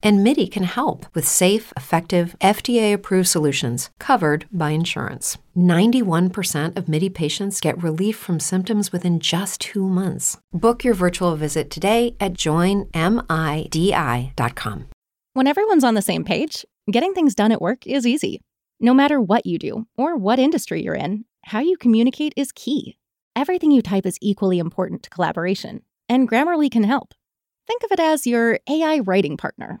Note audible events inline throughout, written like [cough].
And MIDI can help with safe, effective, FDA approved solutions covered by insurance. 91% of MIDI patients get relief from symptoms within just two months. Book your virtual visit today at joinmidi.com. When everyone's on the same page, getting things done at work is easy. No matter what you do or what industry you're in, how you communicate is key. Everything you type is equally important to collaboration, and Grammarly can help. Think of it as your AI writing partner,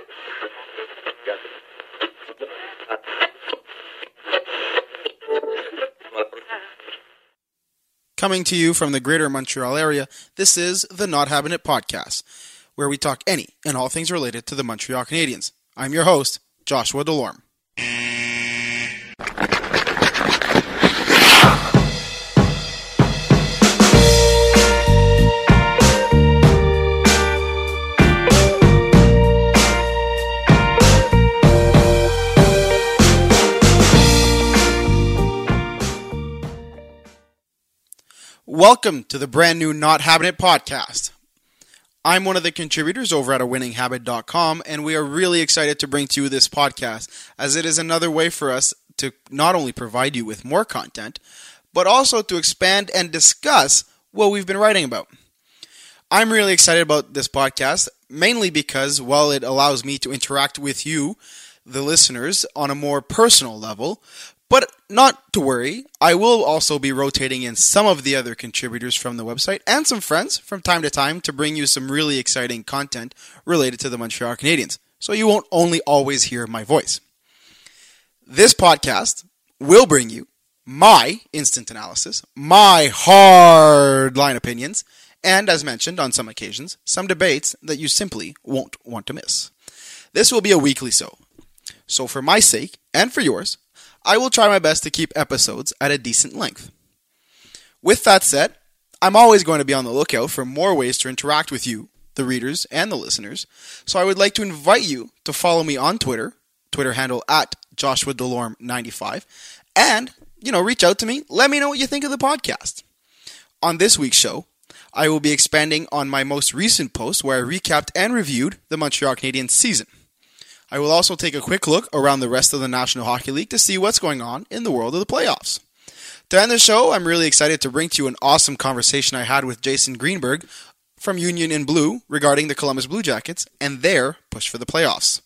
Coming to you from the greater Montreal area, this is the Not Having It podcast, where we talk any and all things related to the Montreal Canadiens. I'm your host, Joshua Delorme. Welcome to the brand new Not Having It podcast. I'm one of the contributors over at awinninghabit.com, and we are really excited to bring to you this podcast as it is another way for us to not only provide you with more content, but also to expand and discuss what we've been writing about. I'm really excited about this podcast, mainly because while it allows me to interact with you, the listeners, on a more personal level, but not to worry, I will also be rotating in some of the other contributors from the website and some friends from time to time to bring you some really exciting content related to the Montreal Canadiens. So you won't only always hear my voice. This podcast will bring you my instant analysis, my hard line opinions, and as mentioned on some occasions, some debates that you simply won't want to miss. This will be a weekly show. So for my sake and for yours, I will try my best to keep episodes at a decent length. With that said, I'm always going to be on the lookout for more ways to interact with you, the readers and the listeners, so I would like to invite you to follow me on Twitter, Twitter handle at Joshua Delorme95, and, you know, reach out to me, let me know what you think of the podcast. On this week's show, I will be expanding on my most recent post where I recapped and reviewed the Montreal Canadiens season. I will also take a quick look around the rest of the National Hockey League to see what's going on in the world of the playoffs. To end the show, I'm really excited to bring to you an awesome conversation I had with Jason Greenberg from Union and Blue regarding the Columbus Blue Jackets and their push for the playoffs.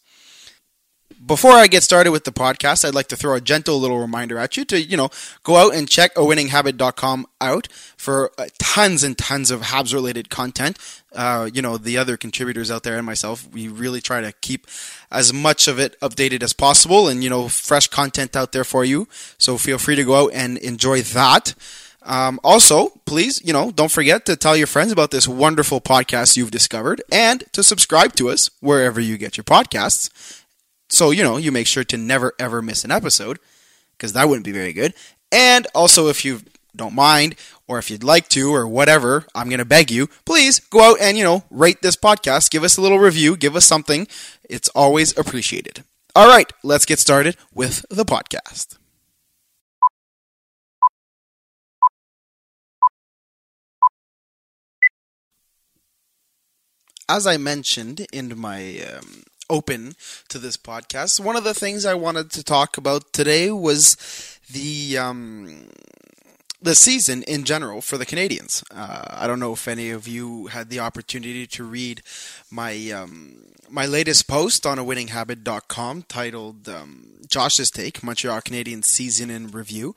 Before I get started with the podcast, I'd like to throw a gentle little reminder at you to, you know, go out and check awinninghabit.com out for uh, tons and tons of Habs related content. Uh, you know, the other contributors out there and myself, we really try to keep as much of it updated as possible and, you know, fresh content out there for you. So feel free to go out and enjoy that. Um, also, please, you know, don't forget to tell your friends about this wonderful podcast you've discovered and to subscribe to us wherever you get your podcasts. So, you know, you make sure to never ever miss an episode because that wouldn't be very good. And also, if you don't mind or if you'd like to or whatever, I'm going to beg you, please go out and, you know, rate this podcast, give us a little review, give us something. It's always appreciated. All right, let's get started with the podcast. As I mentioned in my um, open to this podcast. One of the things I wanted to talk about today was the um, the season in general for the Canadiens. Uh, I don't know if any of you had the opportunity to read my um, my latest post on a winninghabit.com titled um, Josh's Take Montreal Canadiens Season in Review.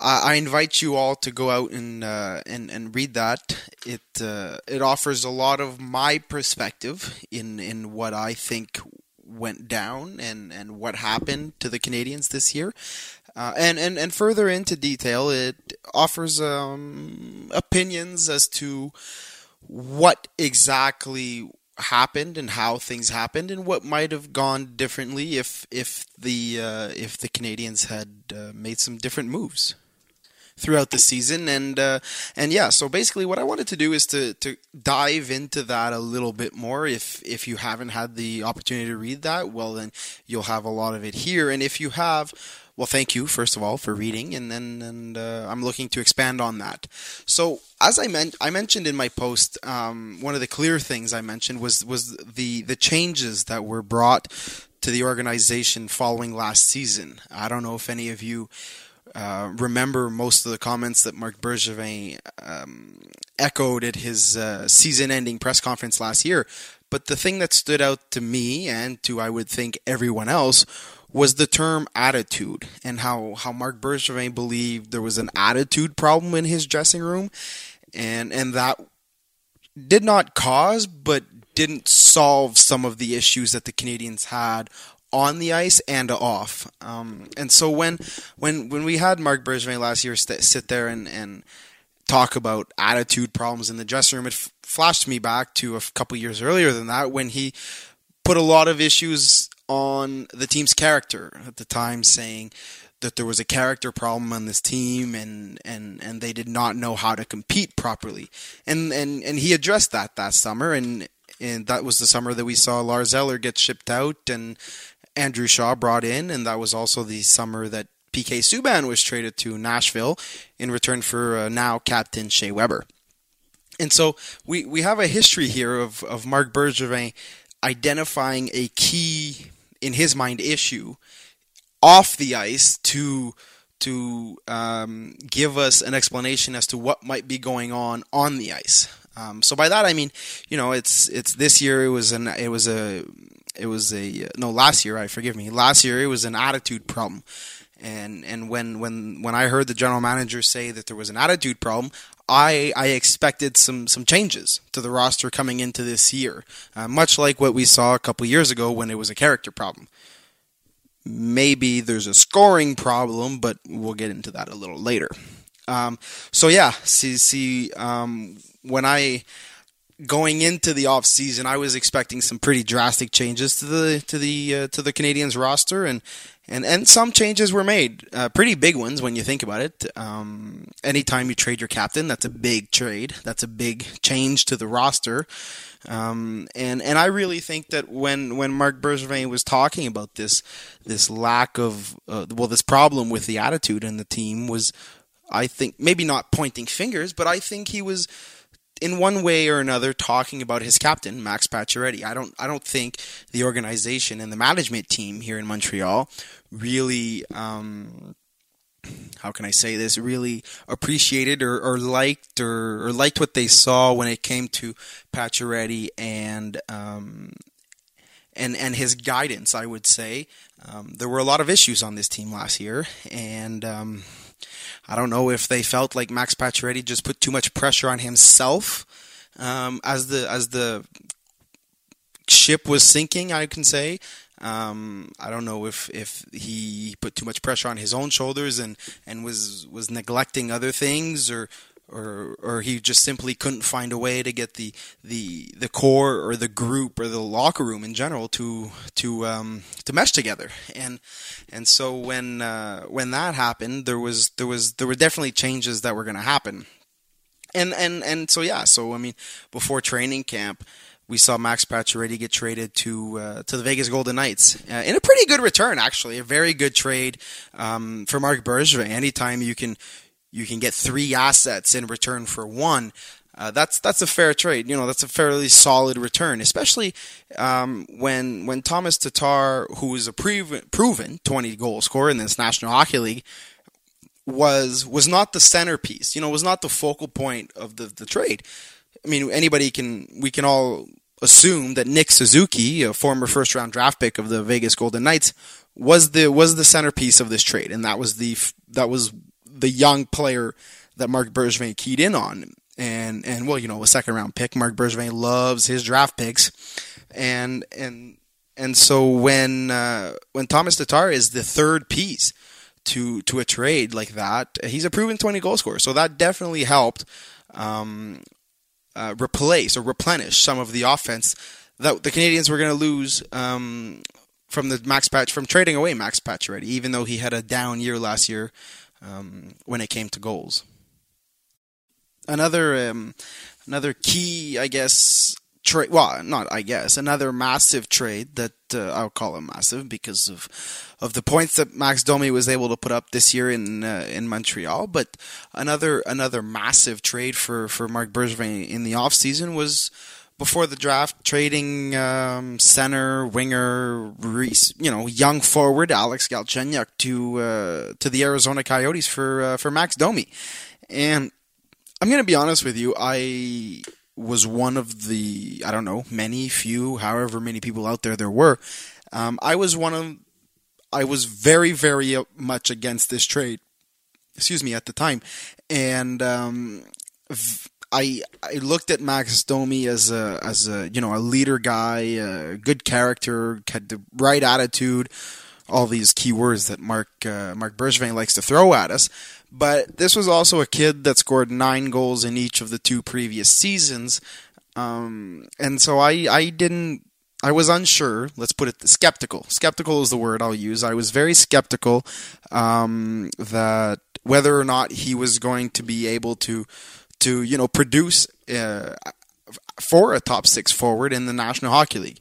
I, I invite you all to go out and uh, and and read that. It uh, it offers a lot of my perspective in in what I think went down and and what happened to the Canadiens this year. Uh, and, and, and further into detail, it offers um, opinions as to what exactly happened and how things happened and what might have gone differently if if the uh, if the Canadiens had uh, made some different moves throughout the season and uh, and yeah so basically what I wanted to do is to to dive into that a little bit more if if you haven't had the opportunity to read that well then you'll have a lot of it here and if you have well, thank you first of all for reading, and then and uh, I'm looking to expand on that. So, as I meant, I mentioned in my post, um, one of the clear things I mentioned was was the the changes that were brought to the organization following last season. I don't know if any of you uh, remember most of the comments that Marc Bergevin um, echoed at his uh, season-ending press conference last year. But the thing that stood out to me and to I would think everyone else was the term attitude and how, how Marc Bergevin believed there was an attitude problem in his dressing room and and that did not cause but didn't solve some of the issues that the Canadiens had on the ice and off. Um, and so when when when we had Marc Bergevin last year st- sit there and, and talk about attitude problems in the dressing room, it f- flashed me back to a couple years earlier than that when he put a lot of issues on the team's character at the time, saying that there was a character problem on this team and, and, and they did not know how to compete properly. And, and, and he addressed that that summer. And, and that was the summer that we saw Lars Eller get shipped out and Andrew Shaw brought in. And that was also the summer that PK Subban was traded to Nashville in return for uh, now captain Shea Weber. And so we, we have a history here of, of Marc Bergevin identifying a key in his mind issue off the ice to to um, give us an explanation as to what might be going on on the ice. Um, so by that I mean, you know, it's it's this year it was an it was a it was a no last year I forgive me last year it was an attitude problem. And and when when when I heard the general manager say that there was an attitude problem, I I expected some some changes to the roster coming into this year, uh, much like what we saw a couple years ago when it was a character problem. Maybe there's a scoring problem, but we'll get into that a little later. Um, so yeah, see see um, when I going into the off season, I was expecting some pretty drastic changes to the to the uh, to the Canadiens roster, and and and some changes were made, uh, pretty big ones when you think about it. Um, anytime you trade your captain, that's a big trade. That's a big change to the roster. Um, and and I really think that when when Marc Bergevin was talking about this this lack of uh, well this problem with the attitude in the team was, I think maybe not pointing fingers, but I think he was in one way or another talking about his captain Max Pacioretty. I don't I don't think the organization and the management team here in Montreal really um, how can I say this really appreciated or, or liked or, or, liked what they saw when it came to Pacioretty and um, and and his guidance. I would say um, there were a lot of issues on this team last year, and um, I don't know if they felt like Max Pacioretty just put too much pressure on himself um, as the as the ship was sinking. I can say. Um, I don't know if, if he put too much pressure on his own shoulders and, and was was neglecting other things or or or he just simply couldn't find a way to get the the the core or the group or the locker room in general to to um, to mesh together and and so when uh, when that happened there was there was there were definitely changes that were going to happen and and and so yeah so I mean before training camp we saw Max Pacioretty get traded to uh, to the Vegas Golden Knights uh, in a pretty good return, actually, a very good trade um, for Marc Bergevin. Anytime you can you can get three assets in return for one. Uh, that's that's a fair trade. You know, that's a fairly solid return, especially um, when when Tomas Tatar, who is a proven, proven 20 goal scorer in this National Hockey League, was was not the centerpiece. You know, was not the focal point of the the trade. I mean, anybody can we can all assume that Nick Suzuki, a former first round draft pick of the Vegas Golden Knights, was the was the centerpiece of this trade, and that was the that was the young player that Marc Bergevin keyed in on. And and well, you know, a second round pick. Marc Bergevin loves his draft picks, and and and so when uh, when Tomas Tatar is the third piece to to a trade like that, he's a proven 20 goal scorer. So that definitely helped um, uh, replace or replenish some of the offense that the Canadiens were going to lose um, from the Max Patch from trading away Max Pacioretty, even though he had a down year last year um, when it came to goals. Another um, another key, I guess, trade. Well, not I guess another massive trade that uh, I'll call it massive because of of the points that Max Domi was able to put up this year in uh, in Montreal. But another another massive trade for for Marc Bergevin in the offseason was before the draft trading um, center winger you know young forward Alex Galchenyuk to uh, to the Arizona Coyotes for uh, for Max Domi and I'm going to be honest with you I was one of the I don't know many few however many people out there there were. Um, I was one of I was very very much against this trade. Excuse me at the time, and um, I I looked at Max Domi as a as a you know a leader guy, a good character, had the right attitude, all these key words that Marc uh, Marc Bergevin likes to throw at us. But this was also a kid that scored nine goals in each of the two previous seasons. Um, and so I, I didn't, I was unsure. Let's put it skeptical. Skeptical is the word I'll use. I was very skeptical um, that whether or not he was going to be able to, to you know, produce uh, for a top six forward in the National Hockey League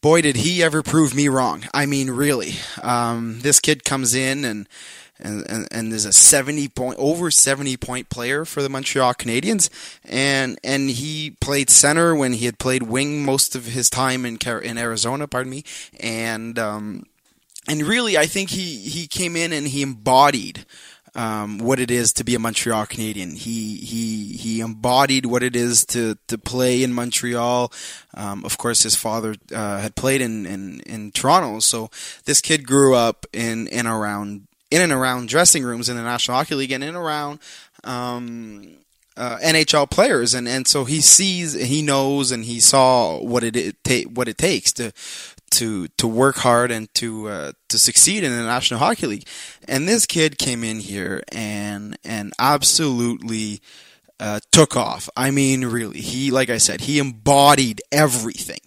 boy, did he ever prove me wrong. I mean, really. Um, this kid comes in and and, and, is a 70 point over 70 point player for the Montreal Canadiens and and he played center when he had played wing most of his time in in Arizona pardon me and um, and really I think he he came in and he embodied um, what it is to be a Montreal Canadian. He he he embodied what it is to to play in Montreal. Um, of course, his father uh, had played in, in in Toronto, so this kid grew up in in around in and around dressing rooms in the National Hockey League and in and around um, uh, NHL players, and, and so he sees, he knows, and he saw what it, it ta- what it takes to to to work hard and to uh, to succeed in the National Hockey League. And this kid came in here and and absolutely uh, took off. I mean, really, he like I said, he embodied everything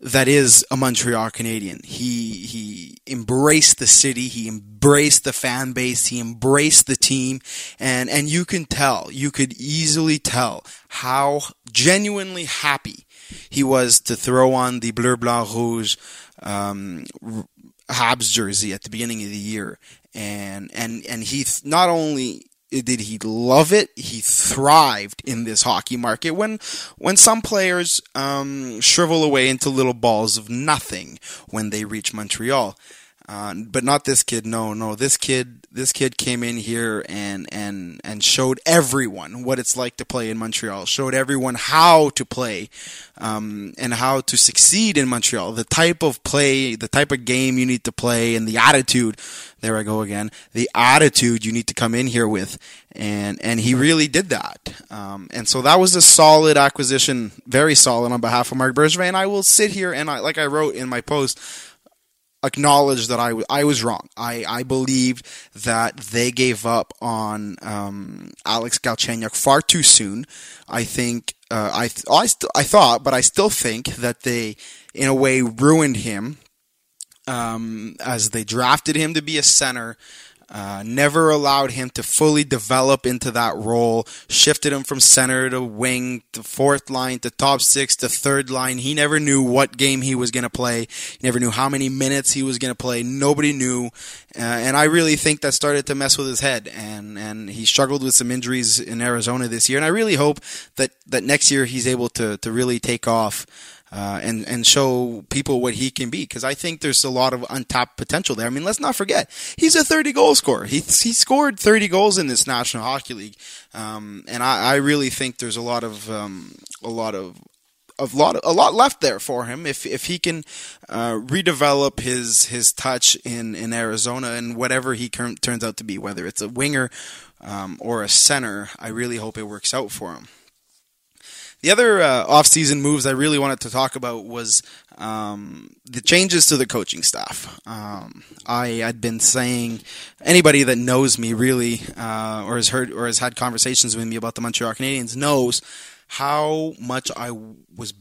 that is a Montreal Canadian. He he embraced the city, he embraced the fan base, he embraced the team, and and you can tell, you could easily tell how genuinely happy he was to throw on the bleu blanc rouge um, Habs jersey at the beginning of the year, and and and he not only did he love it? He thrived in this hockey market when when some players um, shrivel away into little balls of nothing when they reach Montreal. Uh, but not this kid. No, no. This kid, this kid came in here and and and showed everyone what it's like to play in Montreal. Showed everyone how to play, um, and how to succeed in Montreal. The type of play, the type of game you need to play, and the attitude. There I go again. The attitude you need to come in here with, and and he really did that. Um, and so that was a solid acquisition, very solid on behalf of Marc Bergevin. And I will sit here and I, like I wrote in my post acknowledge that I, I was wrong. I, I believed that they gave up on um, Alex Galchenyuk far too soon. I think uh, I I, st- I thought, but I still think that they, in a way, ruined him um, as they drafted him to be a center uh, never allowed him to fully develop into that role. Shifted him from center to wing to fourth line to top six to third line. He never knew what game he was going to play. He never knew how many minutes he was going to play. Nobody knew, uh, and I really think that started to mess with his head. And and he struggled with some injuries in Arizona this year. And I really hope that that next year he's able to to really take off. Uh, and and show people what he can be. Because I think there's a lot of untapped potential there. I mean, let's not forget he's a 30 goal scorer. He he scored 30 goals in this National Hockey League, um, and I, I really think there's a lot of um, a lot of a lot a lot left there for him if if he can uh, redevelop his his touch in in Arizona and whatever he turns out to be, whether it's a winger um, or a center. I really hope it works out for him. The other uh, off-season moves I really wanted to talk about was um, the changes to the coaching staff. Um, I had been saying anybody that knows me really, uh, or has heard or has had conversations with me about the Montreal Canadiens knows how much I was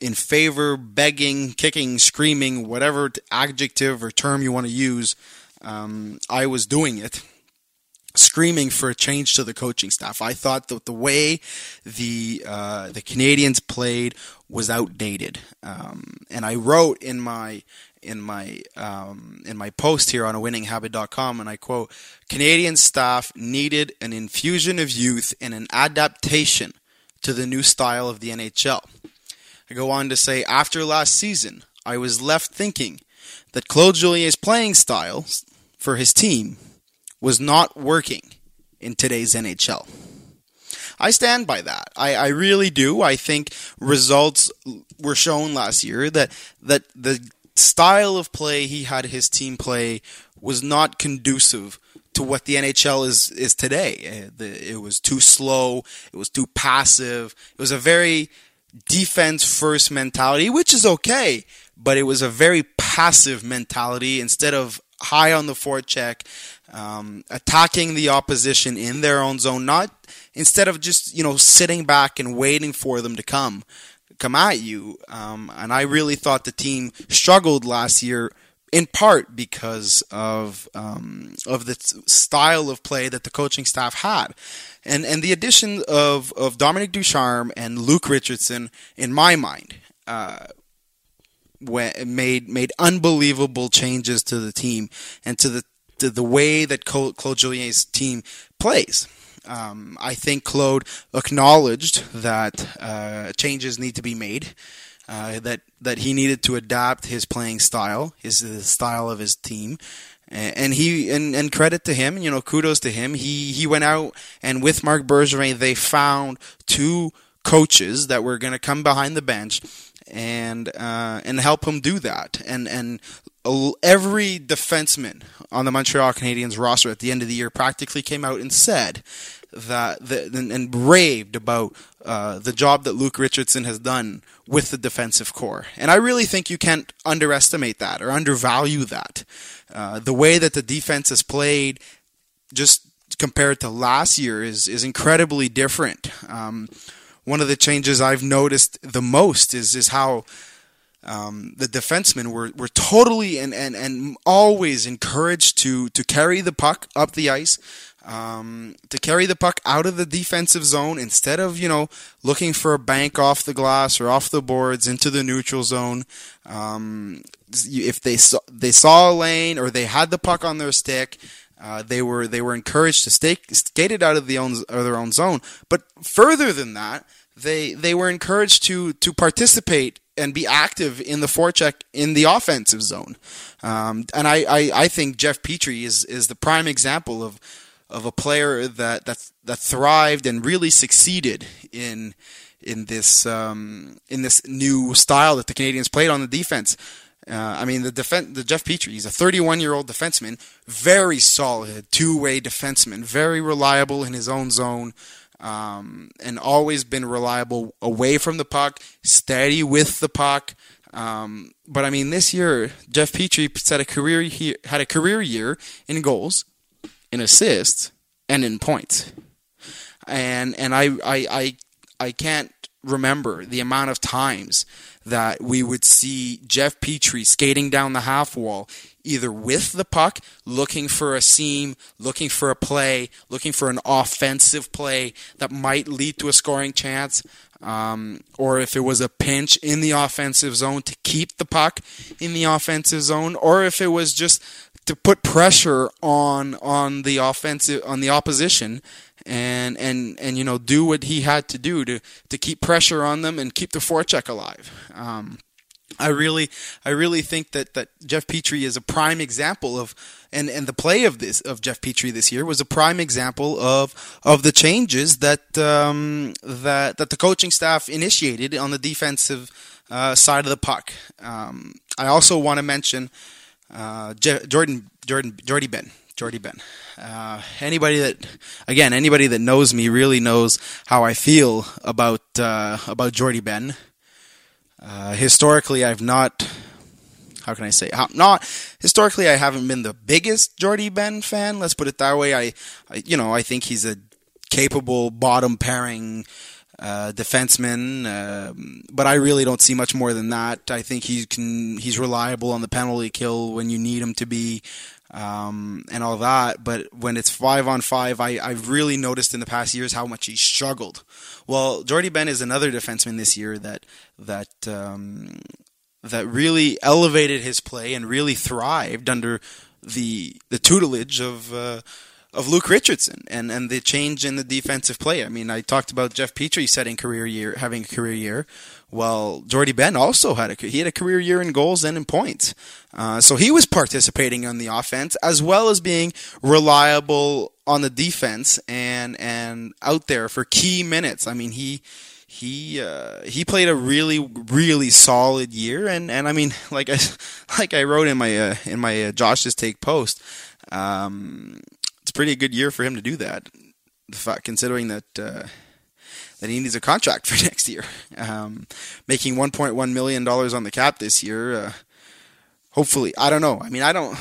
in favor, begging, kicking, screaming, whatever adjective or term you want to use. Um, I was doing it, screaming for a change to the coaching staff. I thought that the way the uh, the Canadiens played was outdated, um, and I wrote in my in my um, in my post here on a winninghabit.com and I quote Canadian staff needed an infusion of youth and an adaptation to the new style of the NHL. I go on to say, after last season, I was left thinking that Claude Julien's playing style for his team was not working in today's NHL. I stand by that. I, I really do. I think results were shown last year that that the style of play he had his team play was not conducive to what the NHL is is today. Uh, it was too slow. It was too passive. It was a very defense first mentality, which is okay, but it was a very passive mentality instead of high on the forecheck, um, attacking the opposition in their own zone, not instead of just you know sitting back and waiting for them to come come at you. Um, and I really thought the team struggled last year in part because of um, of the style of play that the coaching staff had, and and the addition of of Dominique Ducharme and Luke Richardson, in my mind, uh, made made unbelievable changes to the team and to the to the way that Claude Julien's team plays. Um, I think Claude acknowledged that uh, changes need to be made uh, that that he needed to adapt his playing style, his the style of his team, and he and, and credit to him, you know, kudos to him. He he went out and with Marc Bergevin, they found two coaches that were going to come behind the bench and uh, and help him do that. And and every defenseman on the Montreal Canadiens roster at the end of the year practically came out and said that the, and, and raved about uh, the job that Luke Richardson has done with the defensive corps. And I really think you can't underestimate that or undervalue that. Uh, the way that the defense has played, just compared to last year, is is incredibly different. Um, one of the changes I've noticed the most is is how um, the defensemen were, were totally and, and, and always encouraged to to carry the puck up the ice um, to carry the puck out of the defensive zone instead of you know looking for a bank off the glass or off the boards into the neutral zone. Um, if they saw they saw a lane or they had the puck on their stick, uh, they were they were encouraged to skate it out of the own or their own zone. But further than that, they they were encouraged to to participate and be active in the forecheck in the offensive zone. Um, and I, I, I think Jeff Petry is is the prime example of of a player that that that thrived and really succeeded in in this um, in this new style that the Canadiens played on the defense. Uh, I mean, the defense, the Jeff Petry, he's a 31 year old defenseman, very solid two way defenseman, very reliable in his own zone, um, and always been reliable away from the puck, steady with the puck. Um, but I mean, this year Jeff Petry set a career he had a career year in goals, in assists and in points. And and I I I, I can't remember the amount of times that we would see Jeff Petry skating down the half wall, either with the puck, looking for a seam, looking for a play, looking for an offensive play that might lead to a scoring chance, um, or if it was a pinch in the offensive zone to keep the puck in the offensive zone, or if it was just to put pressure on on the offensive on the opposition and and and you know do what he had to do to to keep pressure on them and keep the forecheck alive. Um, I really, I really think that, that Jeff Petry is a prime example of, and, and the play of this of Jeff Petry this year was a prime example of of the changes that um, that that the coaching staff initiated on the defensive uh, side of the puck. Um, I also want to mention uh, Je- Jordan Jordan Jordie Benn. Jordie Benn. Uh, anybody that, again, anybody that knows me really knows how I feel about uh, about Jordie Benn. Uh, historically, I've not. How can I say? Not historically, I haven't been the biggest Jordie Benn fan. Let's put it that way. I, I you know, I think he's a capable bottom pairing uh, defenseman, uh, but I really don't see much more than that. I think he can. He's reliable on the penalty kill when you need him to be um, and all that. But when it's five on five, I, I've really noticed in the past years how much he struggled. Well, Jordie Benn is another defenseman this year that that um, that really elevated his play and really thrived under the the tutelage of. Uh, of Luke Richardson and, and the change in the defensive play. I mean, I talked about Jeff Petry setting career year, having a career year. Well, Jordie Benn also had a he had a career year in goals and in points, uh, so he was participating on the offense as well as being reliable on the defense and and out there for key minutes. I mean, he he uh, he played a really really solid year, and, and I mean, [laughs] like I like I wrote in my uh, in my uh, Josh's take post, um, it's a pretty good year for him to do that. Considering that uh, that he needs a contract [laughs] for next year. Um, making 1.1 million dollars on the cap this year. Uh, hopefully, I don't know. I mean, I don't.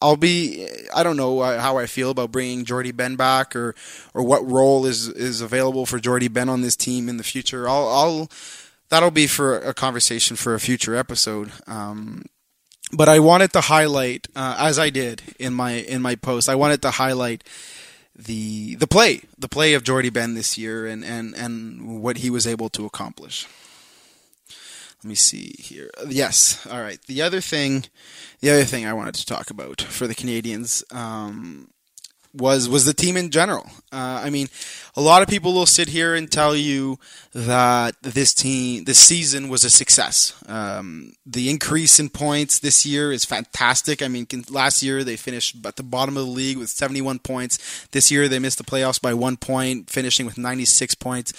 I'll be. I don't know how I feel about bringing Jordie Benn back, or or what role is is available for Jordie Benn on this team in the future. I'll. I'll that'll be for a conversation for a future episode. Um, but I wanted to highlight, uh, as I did in my in my post, I wanted to highlight the the play, the play of Jordie Benn this year, and and and what he was able to accomplish. Let me see here. Yes, all right. The other thing, the other thing I wanted to talk about for the Canadiens um, was was the team in general. Uh, I mean, a lot of people will sit here and tell you that this team, this season was a success. Um, the increase in points this year is fantastic. I mean, last year they finished at the bottom of the league with 71 points. This year they missed the playoffs by one point, finishing with 96 points.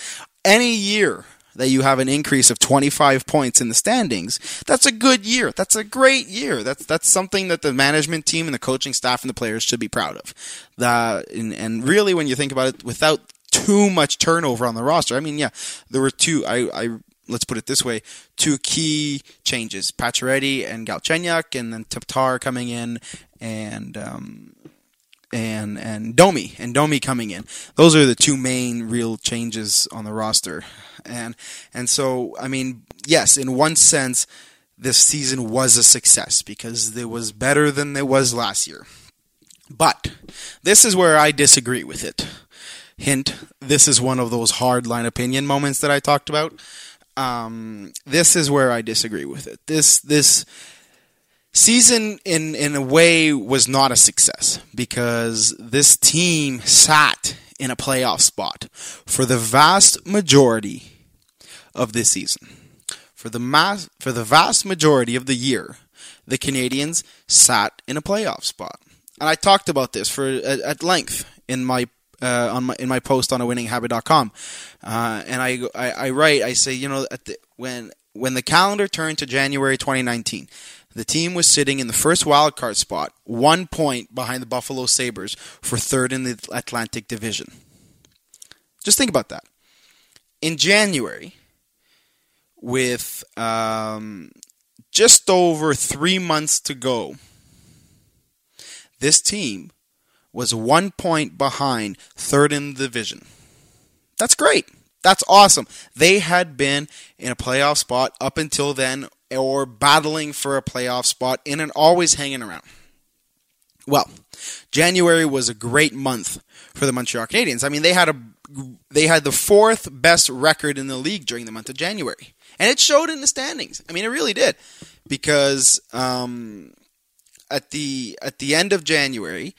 Any year that you have an increase of 25 points in the standings, that's a good year. That's a great year. That's that's something that the management team and the coaching staff and the players should be proud of. That and, and really, when you think about it, without too much turnover on the roster, I mean, yeah, there were two. I, I let's put it this way: two key changes: Pacioretty and Galchenyuk, and then Tatar coming in, and um, and and Domi and Domi coming in. Those are the two main real changes on the roster and and so I mean, yes, in one sense, this season was a success because it was better than it was last year. But this is where I disagree with it. Hint: This is one of those hard line opinion moments that I talked about. Um, this is where I disagree with it. This this season in in a way was not a success because this team sat in a playoff spot for the vast majority of this season. For the mass, for the vast majority of the year, the Canadiens sat in a playoff spot, and I talked about this for at, at length in my uh, on my in my post on a winninghabit.com. Uh, and I, I, I write I say you know the, when when the calendar turned to January 2019, the team was sitting in the first wildcard spot, one point behind the Buffalo Sabres for third in the Atlantic Division. Just think about that. In January, with um, just over three months to go, this team was one point behind third in the division. That's great. That's awesome. They had been in a playoff spot up until then or battling for a playoff spot in and always hanging around. Well, January was a great month for the Montreal Canadiens. I mean, they had a they had the fourth best record in the league during the month of January and it showed in the standings. I mean, it really did, because um, at the at the end of January,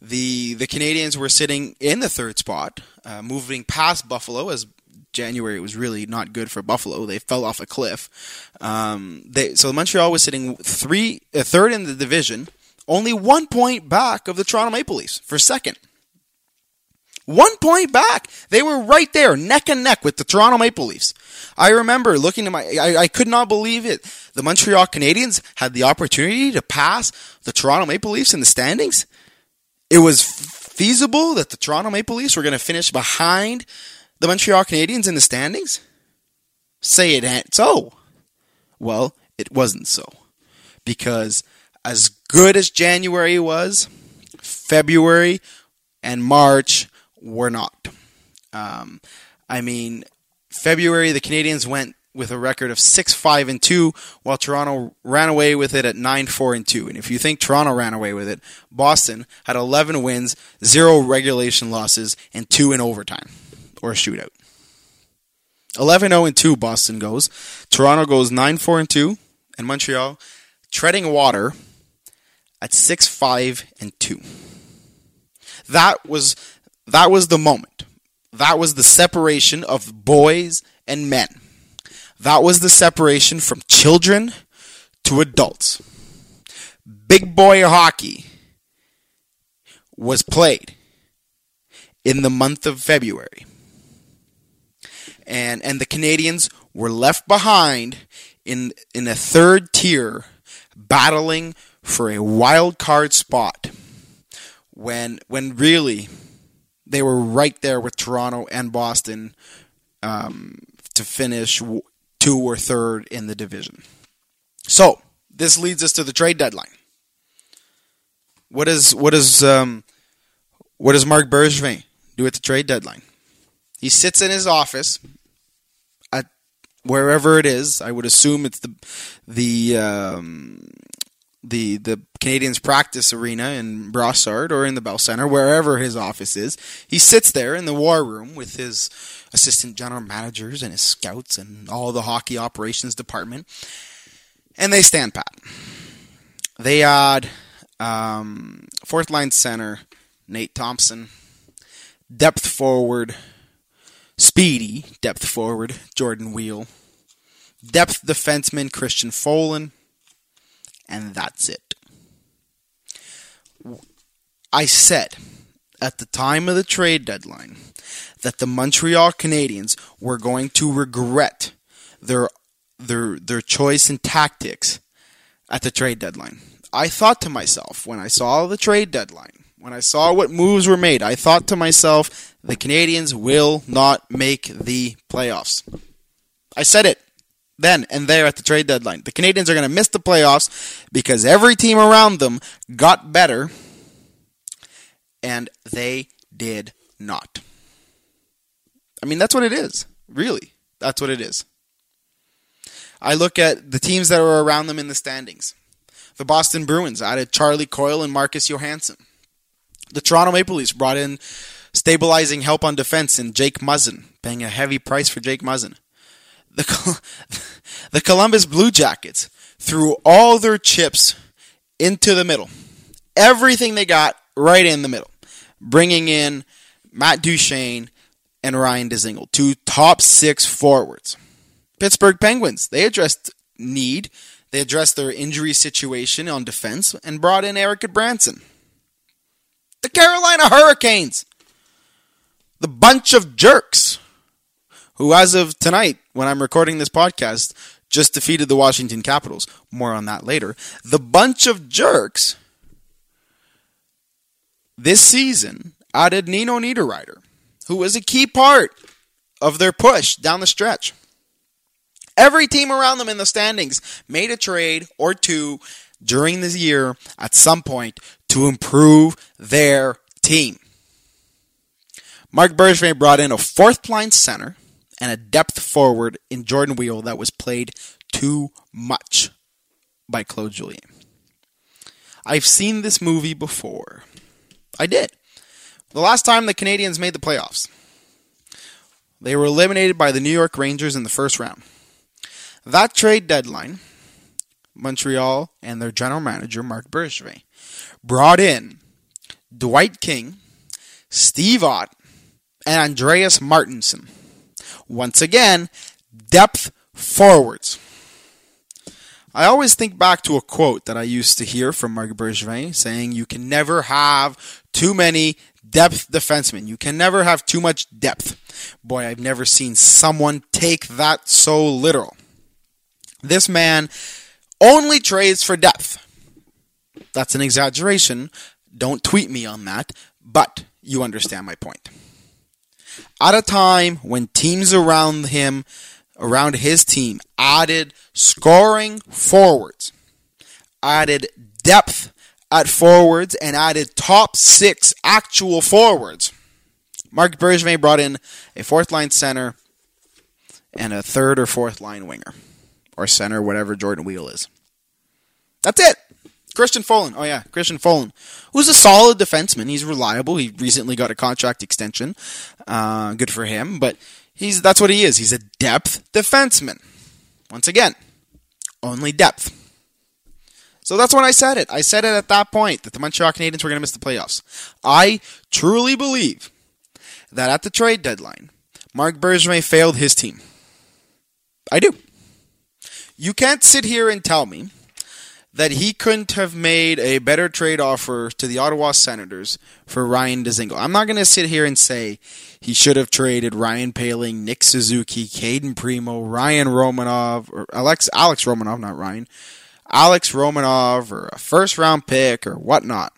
the the Canadiens were sitting in the third spot, uh, moving past Buffalo as January was really not good for Buffalo. They fell off a cliff. Um, they, so Montreal was sitting three, uh, third in the division, only one point back of the Toronto Maple Leafs for second. One point back. They were right there, neck and neck with the Toronto Maple Leafs. I remember looking at my, I, I could not believe it. The Montreal Canadiens had the opportunity to pass the Toronto Maple Leafs in the standings. It was feasible that the Toronto Maple Leafs were going to finish behind the Montreal Canadiens in the standings. Say it ain't so. Well, it wasn't so. Because as good as January was, February and March were not. Um, I mean, February the Canadiens went with a record of six five and two, while Toronto ran away with it at nine four and two. And if you think Toronto ran away with it, Boston had eleven wins, zero regulation losses, and two in overtime or a shootout. 11-0 and 2 Boston goes. Toronto goes 9-4 and 2 and Montreal treading water at 6-5 and 2. That was that was the moment. That was the separation of boys and men. That was the separation from children to adults. Big boy hockey was played in the month of February. And and the Canadiens were left behind in in a third tier battling for a wild card spot when when really they were right there with Toronto and Boston um, to finish two or third in the division. So this leads us to the trade deadline. What is what is um, what does Marc Bergevin do at the trade deadline? He sits in his office wherever it is. I would assume it's the the um, the the Canadiens practice arena in Brossard or in the Bell Center, wherever his office is. He sits there in the war room with his assistant general managers and his scouts and all the hockey operations department, and they stand pat. They add um, fourth line center Nate Thompson, depth forward speedy depth forward Jordan Weal. depth defenseman Christian Folin and that's it. I said at the time of the trade deadline that the Montreal Canadiens were going to regret their their their choice in tactics at the trade deadline. I thought to myself when I saw the trade deadline, when I saw what moves were made, I thought to myself, the Canadiens will not make the playoffs. I said it then and there at the trade deadline. The Canadiens are going to miss the playoffs because every team around them got better and they did not. I mean, that's what it is. Really. That's what it is. I look at the teams that are around them in the standings. The Boston Bruins added Charlie Coyle and Marcus Johansson. The Toronto Maple Leafs brought in stabilizing help on defense in Jake Muzzin, paying a heavy price for Jake Muzzin the, [laughs] the Columbus Blue Jackets threw all their chips into the middle. Everything they got right in the middle. Bringing in Matt Duchene and Ryan Dzingel, two top six forwards. Pittsburgh Penguins, they addressed need. They addressed their injury situation on defense and brought in Eric Branson. The Carolina Hurricanes, the bunch of jerks who, as of tonight, when I'm recording this podcast, just defeated the Washington Capitals. More on that later. The bunch of jerks this season added Nino Niederreiter, who was a key part of their push down the stretch. Every team around them in the standings made a trade or two during this year at some point to improve their team. Marc Bergevin brought in a fourth line center and a depth forward in Jordan Weal that was played too much by Claude Julien. I've seen this movie before. I did. The last time the Canadiens made the playoffs, they were eliminated by the New York Rangers in the first round. That trade deadline, Montreal and their general manager, Marc Bergevin, brought in Dwight King, Steve Ott, and Andreas Martinsen. Once again, depth forwards. I always think back to a quote that I used to hear from Marc Bergevin saying, You can never have too many depth defensemen. You can never have too much depth. Boy, I've never seen someone take that so literal. This man only trades for depth. That's an exaggeration. Don't tweet me on that, but you understand my point. At a time when teams around him around his team, added scoring forwards, added depth at forwards, and added top six actual forwards. Marc Bergevin brought in a fourth line center and a third or fourth line winger, or center, whatever Jordan Weal is. That's it. Christian Folin. Oh yeah, Christian Folin, who's a solid defenseman. He's reliable. He recently got a contract extension. Uh, good for him. But He's that's what he is. He's a depth defenseman. Once again, only depth. So that's when I said it. I said it at that point that the Montreal Canadiens were going to miss the playoffs. I truly believe that at the trade deadline, Marc Bergevin failed his team. I do. You can't sit here and tell me that he couldn't have made a better trade offer to the Ottawa Senators for Ryan Dzingel. I'm not going to sit here and say he should have traded Ryan Poehling, Nick Suzuki, Cayden Primeau, Ryan Romanov, or Alex Alex Romanov, not Ryan, Alex Romanov, or a first round pick or whatnot.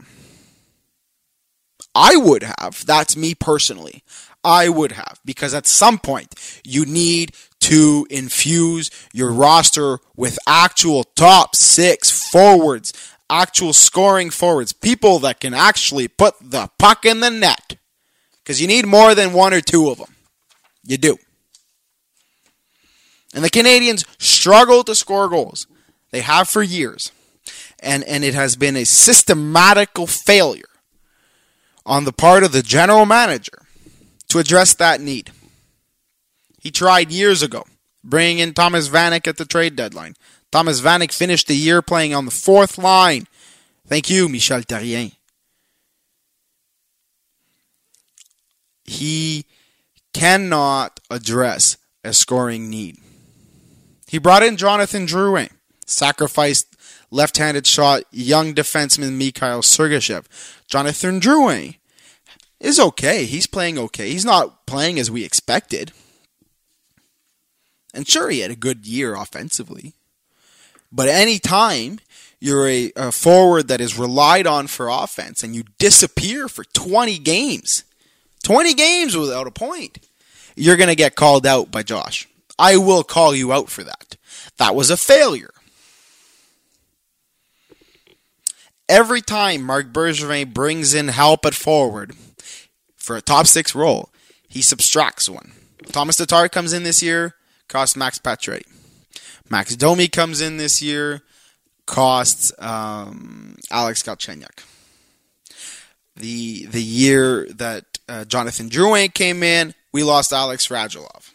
I would have. That's me personally. I would have because at some point you need to infuse your roster with actual top six forwards, actual scoring forwards, people that can actually put the puck in the net. Because you need more than one or two of them. You do. And the Canadiens struggle to score goals. They have for years. And, and it has been a systematical failure on the part of the general manager to address that need. He tried years ago, bringing in Thomas Vanek at the trade deadline. Thomas Vanek finished the year playing on the fourth line. Thank you, Michel Therrien. He cannot address a scoring need. He brought in Jonathan Drouin, sacrificed left-handed shot young defenseman Mikhail Sergachev. Jonathan Drouin is okay. He's playing okay. He's not playing as we expected. And sure, he had a good year offensively. But any time you're a, a, forward that is relied on for offense and you disappear for 20 games, 20 games without a point, you're going to get called out by Josh. I will call you out for that. That was a failure. Every time Marc Bergevin brings in help at forward for a top six role, he subtracts one. Tomas Tatar comes in this year, costs Max Pacioretty. Max Domi comes in this year, costs um, Alex Galchenyuk. The the year that uh, Jonathan Drouin came in, we lost Alex Radulov.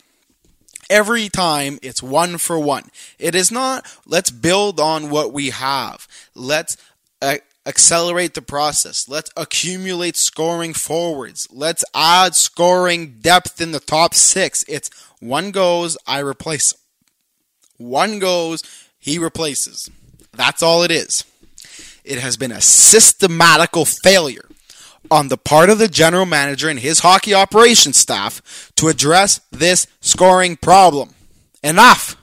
Every time it's one for one. It is not let's build on what we have. Let's uh, accelerate the process. Let's accumulate scoring forwards. Let's add scoring depth in the top six. It's one goes, I replace. One goes, he replaces. That's all it is. It has been a systematical failure on the part of the general manager and his hockey operations staff to address this scoring problem. Enough.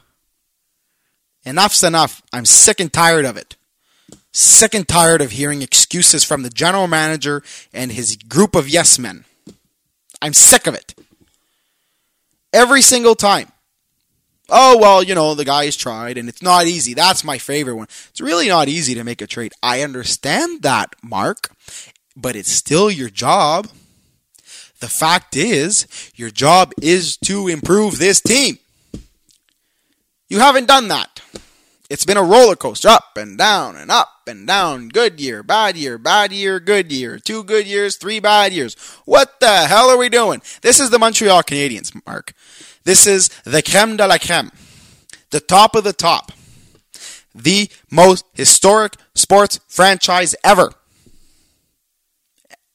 Enough's enough. I'm sick and tired of it. Sick and tired of hearing excuses from the general manager and his group of yes men. I'm sick of it. Every single time. Oh, well, you know, the guy's tried and it's not easy. That's my favorite one. It's really not easy to make a trade. I understand that, Marc, but it's still your job. The fact is, your job is to improve this team. You haven't done that. It's been a roller coaster, up and down and up and down. Good year, bad year, bad year, good year. Two good years, three bad years. What the hell are we doing? This is the Montreal Canadiens, Marc. This is the creme de la creme. The top of the top. the most historic sports franchise ever.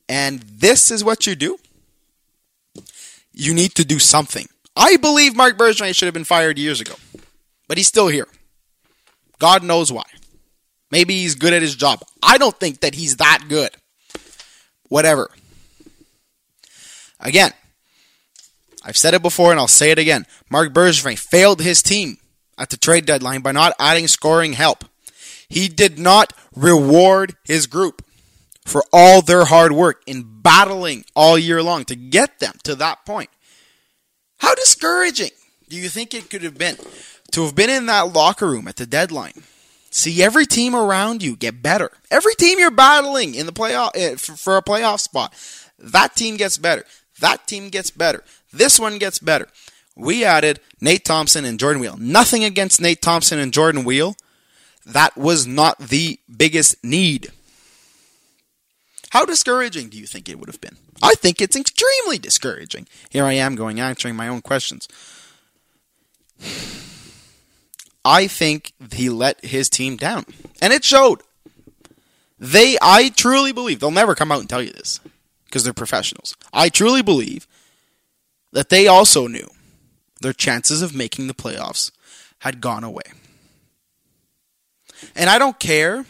And this is what you do? You need to do something. I believe Marc Bergevin should have been fired years ago, but he's still here. God knows why. Maybe he's good at his job. I don't think that he's that good. Whatever. Again, I've said it before and I'll say it again. Marc Bergevin failed his team at the trade deadline by not adding scoring help. He did not reward his group for all their hard work in battling all year long to get them to that point. How discouraging do you think it could have been to have been in that locker room at the deadline? See every team around you get better. Every team you're battling in the playoff eh, for a playoff spot, that team gets better. That team gets better. This one gets better. We added Nate Thompson and Jordan Weal. Nothing against Nate Thompson and Jordan Weal. That was not the biggest need. How discouraging do you think it would have been? I think it's extremely discouraging. Here I am going answering my own questions. I think he let his team down. And it showed. They I truly believe they'll never come out and tell you this because they're professionals. I truly believe that they also knew their chances of making the playoffs had gone away. And I don't care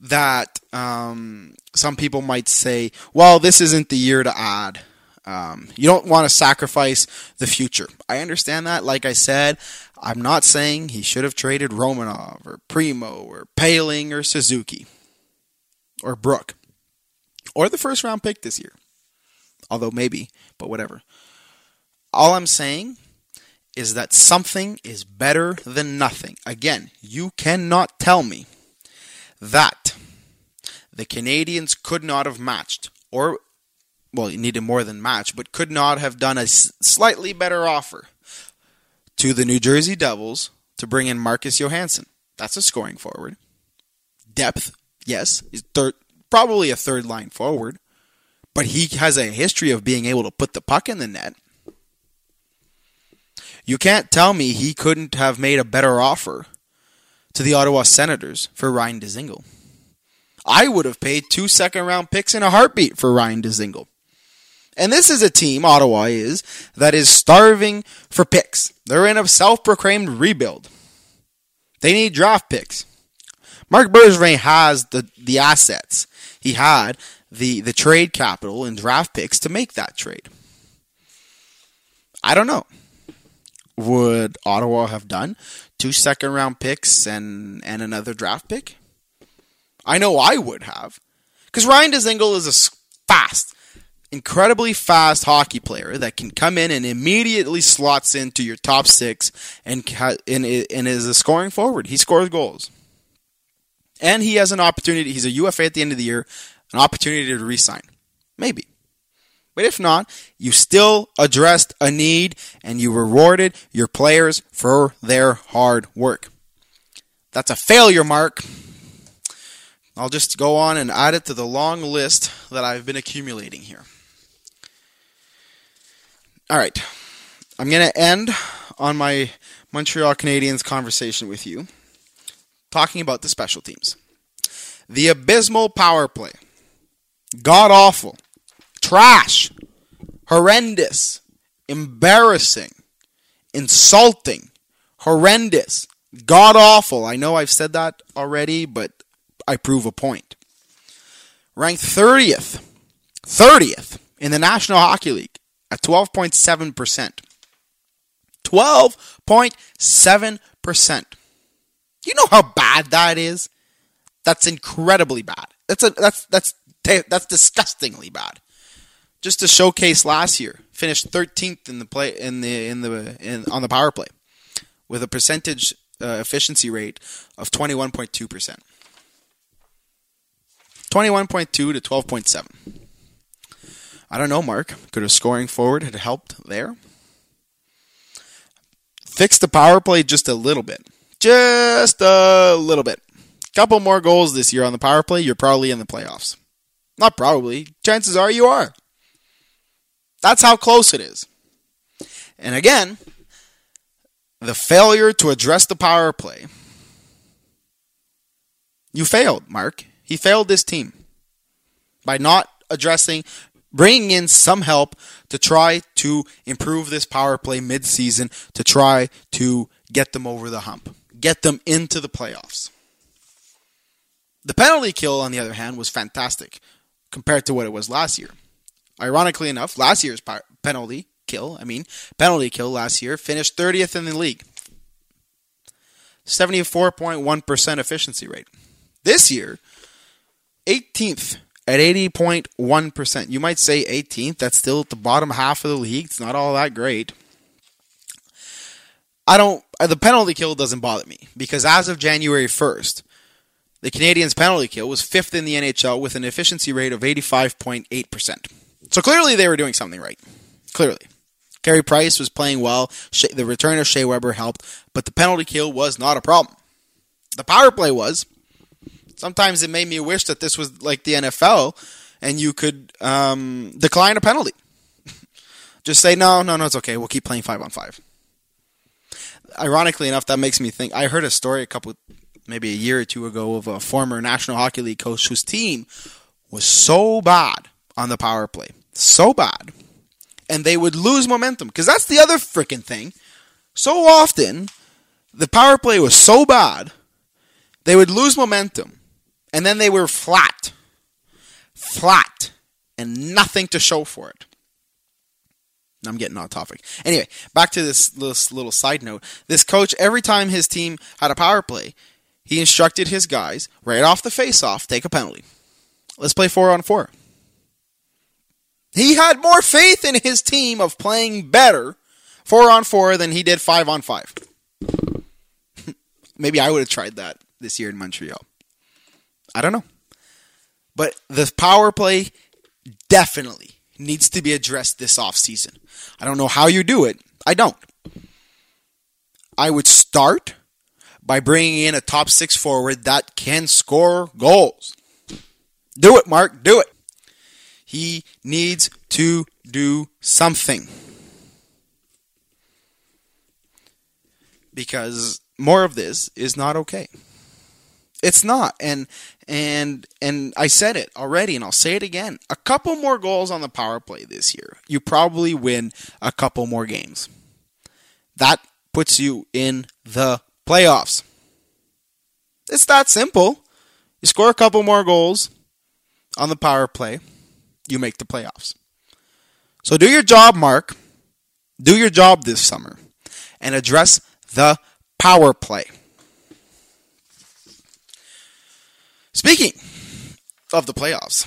that um, some people might say, well, this isn't the year to add. Um, you don't want to sacrifice the future. I understand that. Like I said, I'm not saying he should have traded Romanov or Primeau or Poehling or Suzuki or Brook or the first round pick this year. Although maybe, but whatever. All I'm saying is that something is better than nothing. Again, you cannot tell me that the Canadiens could not have matched, or, well, he needed more than match, but could not have done a slightly better offer to the New Jersey Devils to bring in Marcus Johansson. That's a scoring forward. Depth, yes, he's third, probably a third line forward, but he has a history of being able to put the puck in the net. You can't tell me he couldn't have made a better offer to the Ottawa Senators for Ryan Dzingel. I would have paid two second round picks in a heartbeat for Ryan Dzingel. And this is a team, Ottawa is, that is starving for picks. They're in a self proclaimed rebuild. They need draft picks. Marc Bergevin has the, the assets. He had the, the trade capital and draft picks to make that trade. I don't know would Ottawa have done? Two second round picks and and another draft pick? I know I would have. Because Ryan Dzingel is a fast, incredibly fast hockey player that can come in and immediately slots into your top six and, and, and is a scoring forward. He scores goals. And he has an opportunity. He's a UFA at the end of the year, an opportunity to resign. Maybe. But if not, you still addressed a need and you rewarded your players for their hard work. That's a failure, Marc. I'll just go on and add it to the long list that I've been accumulating here. All right. I'm going to end on my Montreal Canadiens conversation with you talking about the special teams. The abysmal power play. God awful trash, horrendous, embarrassing, insulting, horrendous, god awful. I know I've said that already, but I prove a point. Ranked 30th, 30th in the National Hockey League at 12.7%. 12.7%. You know how bad that is? That's incredibly bad. That's a, that's that's that's disgustingly bad just to showcase last year, finished 13th in the play in the in the in, on the power play with a percentage uh, efficiency rate of 21.2 percent. 21.2 to 12.7. I don't know, Marc. Could a scoring forward have helped there? Fix the power play just a little bit. Just a little bit. Couple more goals this year on the power play, you're probably in the playoffs. Not probably. Chances are you are. That's how close it is. And again, the failure to address the power play You failed, Marc. He failed this team by not addressing, bringing in some help to try to improve this power play mid-season to try to get them over the hump, get them into the playoffs. The penalty kill, on the other hand, was fantastic compared to what it was last year. Ironically enough, last year's penalty kill, I mean, penalty kill last year finished 30th in the league. 74.1% efficiency rate. This year, 18th at 80.1%. You might say 18th. That's still at the bottom half of the league. It's not all that great. I don't, uh, the penalty kill doesn't bother me because as of January 1st, the Canadiens' penalty kill was fifth in the NHL with an efficiency rate of 85.8%. So clearly they were doing something right. Clearly. Carey Price was playing well. The return of Shea Weber helped, but the penalty kill was not a problem. The power play was. Sometimes it made me wish that this was like the NFL and you could um, decline a penalty. [laughs] Just say, no, no, no, it's okay. We'll keep playing five on five. Ironically enough, that makes me think. I heard a story a couple, maybe a year or two ago, of a former National Hockey League coach whose team was so bad on the power play. So bad. And they would lose momentum. Because that's the other freaking thing. So often, the power play was so bad, they would lose momentum and then they were flat. Flat. And nothing to show for it. I'm getting off topic. Anyway, back to this, little side note. This coach, every time his team had a power play, he instructed his guys right off the face off, take a penalty. Let's play four on four. He had more faith in his team of playing better four on four than he did five on five. [laughs] Maybe I would have tried that this year in Montreal. I don't know. But the power play definitely needs to be addressed this offseason. I don't know how you do it. I don't. I would start by bringing in a top six forward that can score goals. Do it, Marc. Do it. He needs to do something. Because more of this is not okay. It's not. And and and I said it already and I'll say it again. A couple more goals on the power play this year. You probably win a couple more games. That puts you in the playoffs. It's that simple. You score a couple more goals on the power play, you make the playoffs. So do your job, Marc. Do your job this summer and address the power play. Speaking of the playoffs,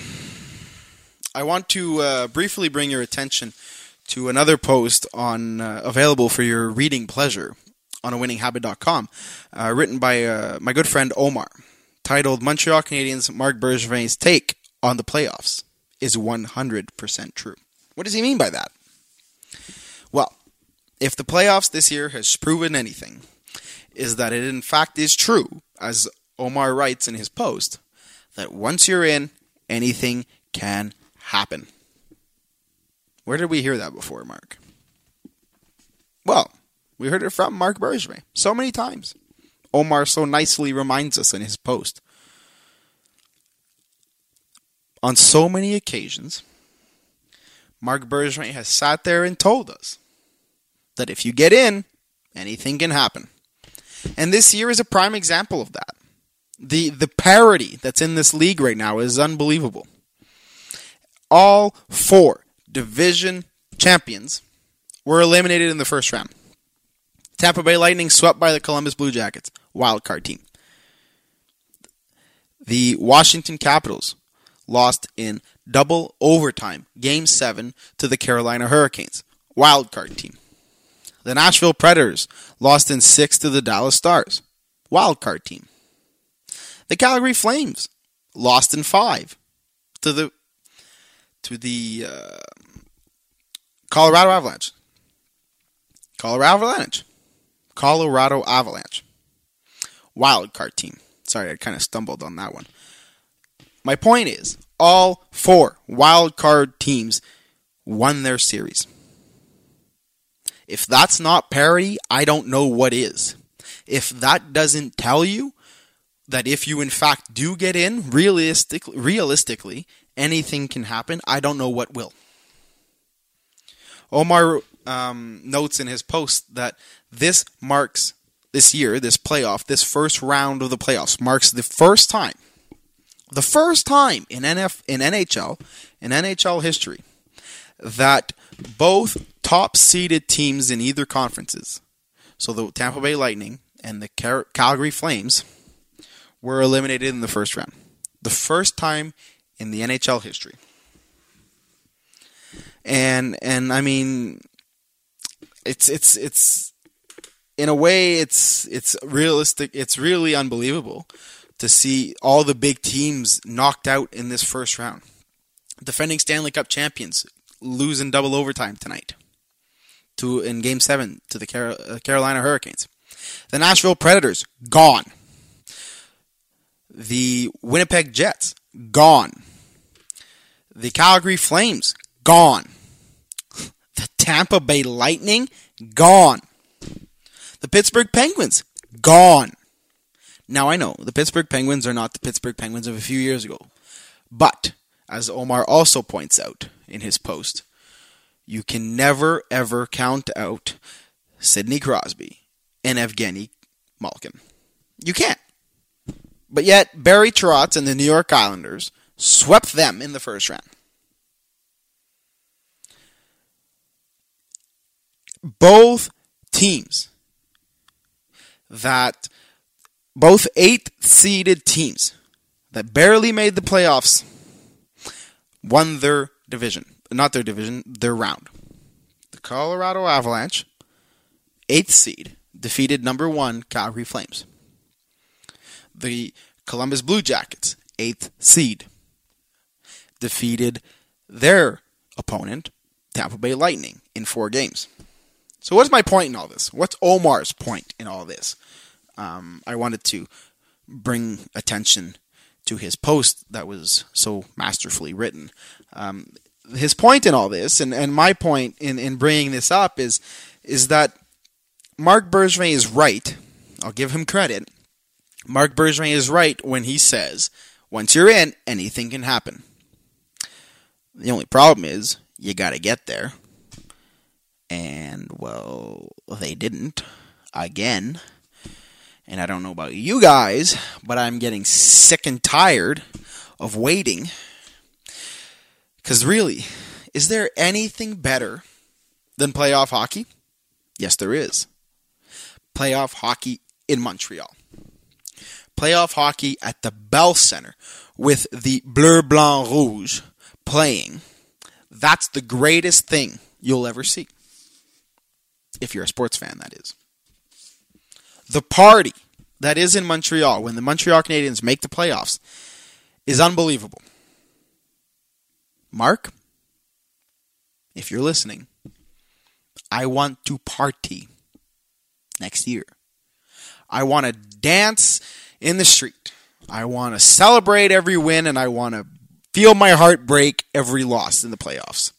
I want to uh, briefly bring your attention to another post on uh, available for your reading pleasure on a winninghabit.com, uh, written by uh, my good friend Omar, titled Montreal Canadiens Marc Bergevin's take on the playoffs is 100% true. What does he mean by that? Well, if the playoffs this year has proven anything, is that it in fact is true, as Omar writes in his post, that once you're in, anything can happen. Where did we hear that before, Marc? Well, we heard it from Marc Bergevin so many times. Omar so nicely reminds us in his post. On so many occasions, Marc Bergevin has sat there and told us that if you get in, anything can happen. And this year is a prime example of that the the parity that's in this league right now is unbelievable. All four division champions were eliminated in the first round. Tampa Bay Lightning swept by the Columbus Blue Jackets, wild card team. The Washington Capitals lost in double overtime, game 7 to the Carolina Hurricanes, wild card team. The Nashville Predators lost in 6 to the Dallas Stars, wild card team. The Calgary Flames lost in five to the to the uh, Colorado Avalanche. Colorado Avalanche. Colorado Avalanche. Wild card team. Sorry, I kind of stumbled on that one. My point is, all four wild card teams won their series. If that's not parity, I don't know what is. If that doesn't tell you that if you in fact do get in, realistic, realistically, anything can happen. I don't know what will. Omar um, notes in his post that this marks this year, this playoff, this first round of the playoffs marks the first time, the first time in NF in NHL in NHL history that both top seeded teams in either conferences, so the Tampa Bay Lightning and the Cal- Calgary Flames, were eliminated in the first round. The first time in the NHL history. And and I mean it's it's it's in a way it's it's realistic it's really unbelievable to see all the big teams knocked out in this first round. Defending Stanley Cup champions lose in double overtime tonight to in game 7 to the uh, Carolina Hurricanes. The Nashville Predators gone. The Winnipeg Jets gone. The Calgary Flames gone. [laughs] The Tampa Bay Lightning gone. The Pittsburgh Penguins gone. Now I know the Pittsburgh Penguins are not the Pittsburgh Penguins of a few years ago. But as Omar also points out in his post, you can never ever count out Sidney Crosby and Evgeny Malkin. You can't. But yet, Barry Trotz and the New York Islanders swept them in the first round. Both teams that both eight seeded teams that barely made the playoffs won their division. Not their division, their round. The Colorado Avalanche, eighth seed, defeated number one Calgary Flames. The Columbus Blue Jackets, eighth seed, defeated their opponent, Tampa Bay Lightning, in four games. So, what's my point in all this? What's Omar's point in all this? Um, I wanted to bring attention to his post that was so masterfully written. Um, his point in all this, and, and my point in, in bringing this up, is is that Marc Bergevin is right. I'll give him credit. Marc Bergevin is right when he says, once you're in, anything can happen. The only problem is you got to get there. And, well, they didn't. Again. And I don't know about you guys, but I'm getting sick and tired of waiting. Because, really, is there anything better than playoff hockey? Yes, there is. Playoff hockey in Montreal. Playoff hockey at the Bell Center with the Bleu Blanc Rouge playing. That's the greatest thing you'll ever see. If you're a sports fan, that is. The party that is in Montreal when the Montreal Canadiens make the playoffs is unbelievable. Marc, if you're listening, I want to party next year. I want to dance in the street. I want to celebrate every win and I want to feel my heart break every loss in the playoffs.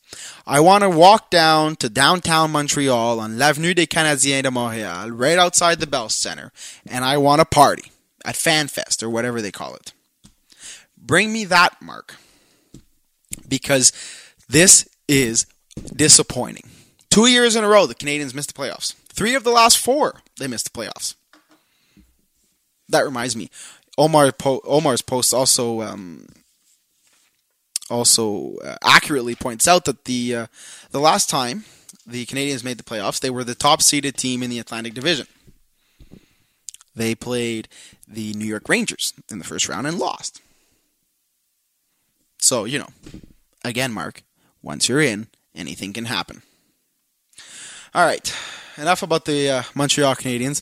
I want to walk down to downtown Montreal on l'Avenue des Canadiens de Montréal, right outside the Bell Center, and I want to party at FanFest or whatever they call it. Bring me that, Marc. Because this is disappointing. Two years in a row, the Canadiens missed the playoffs. Three of the last four, they missed the playoffs. That reminds me, Omar po- Omar's post also um, also uh, accurately points out that the uh, the last time the Canadiens made the playoffs, they were the top seeded team in the Atlantic Division. They played the New York Rangers in the first round and lost. So, you know, again, Marc, once you're in, anything can happen. All right, enough about the uh, Montreal Canadiens.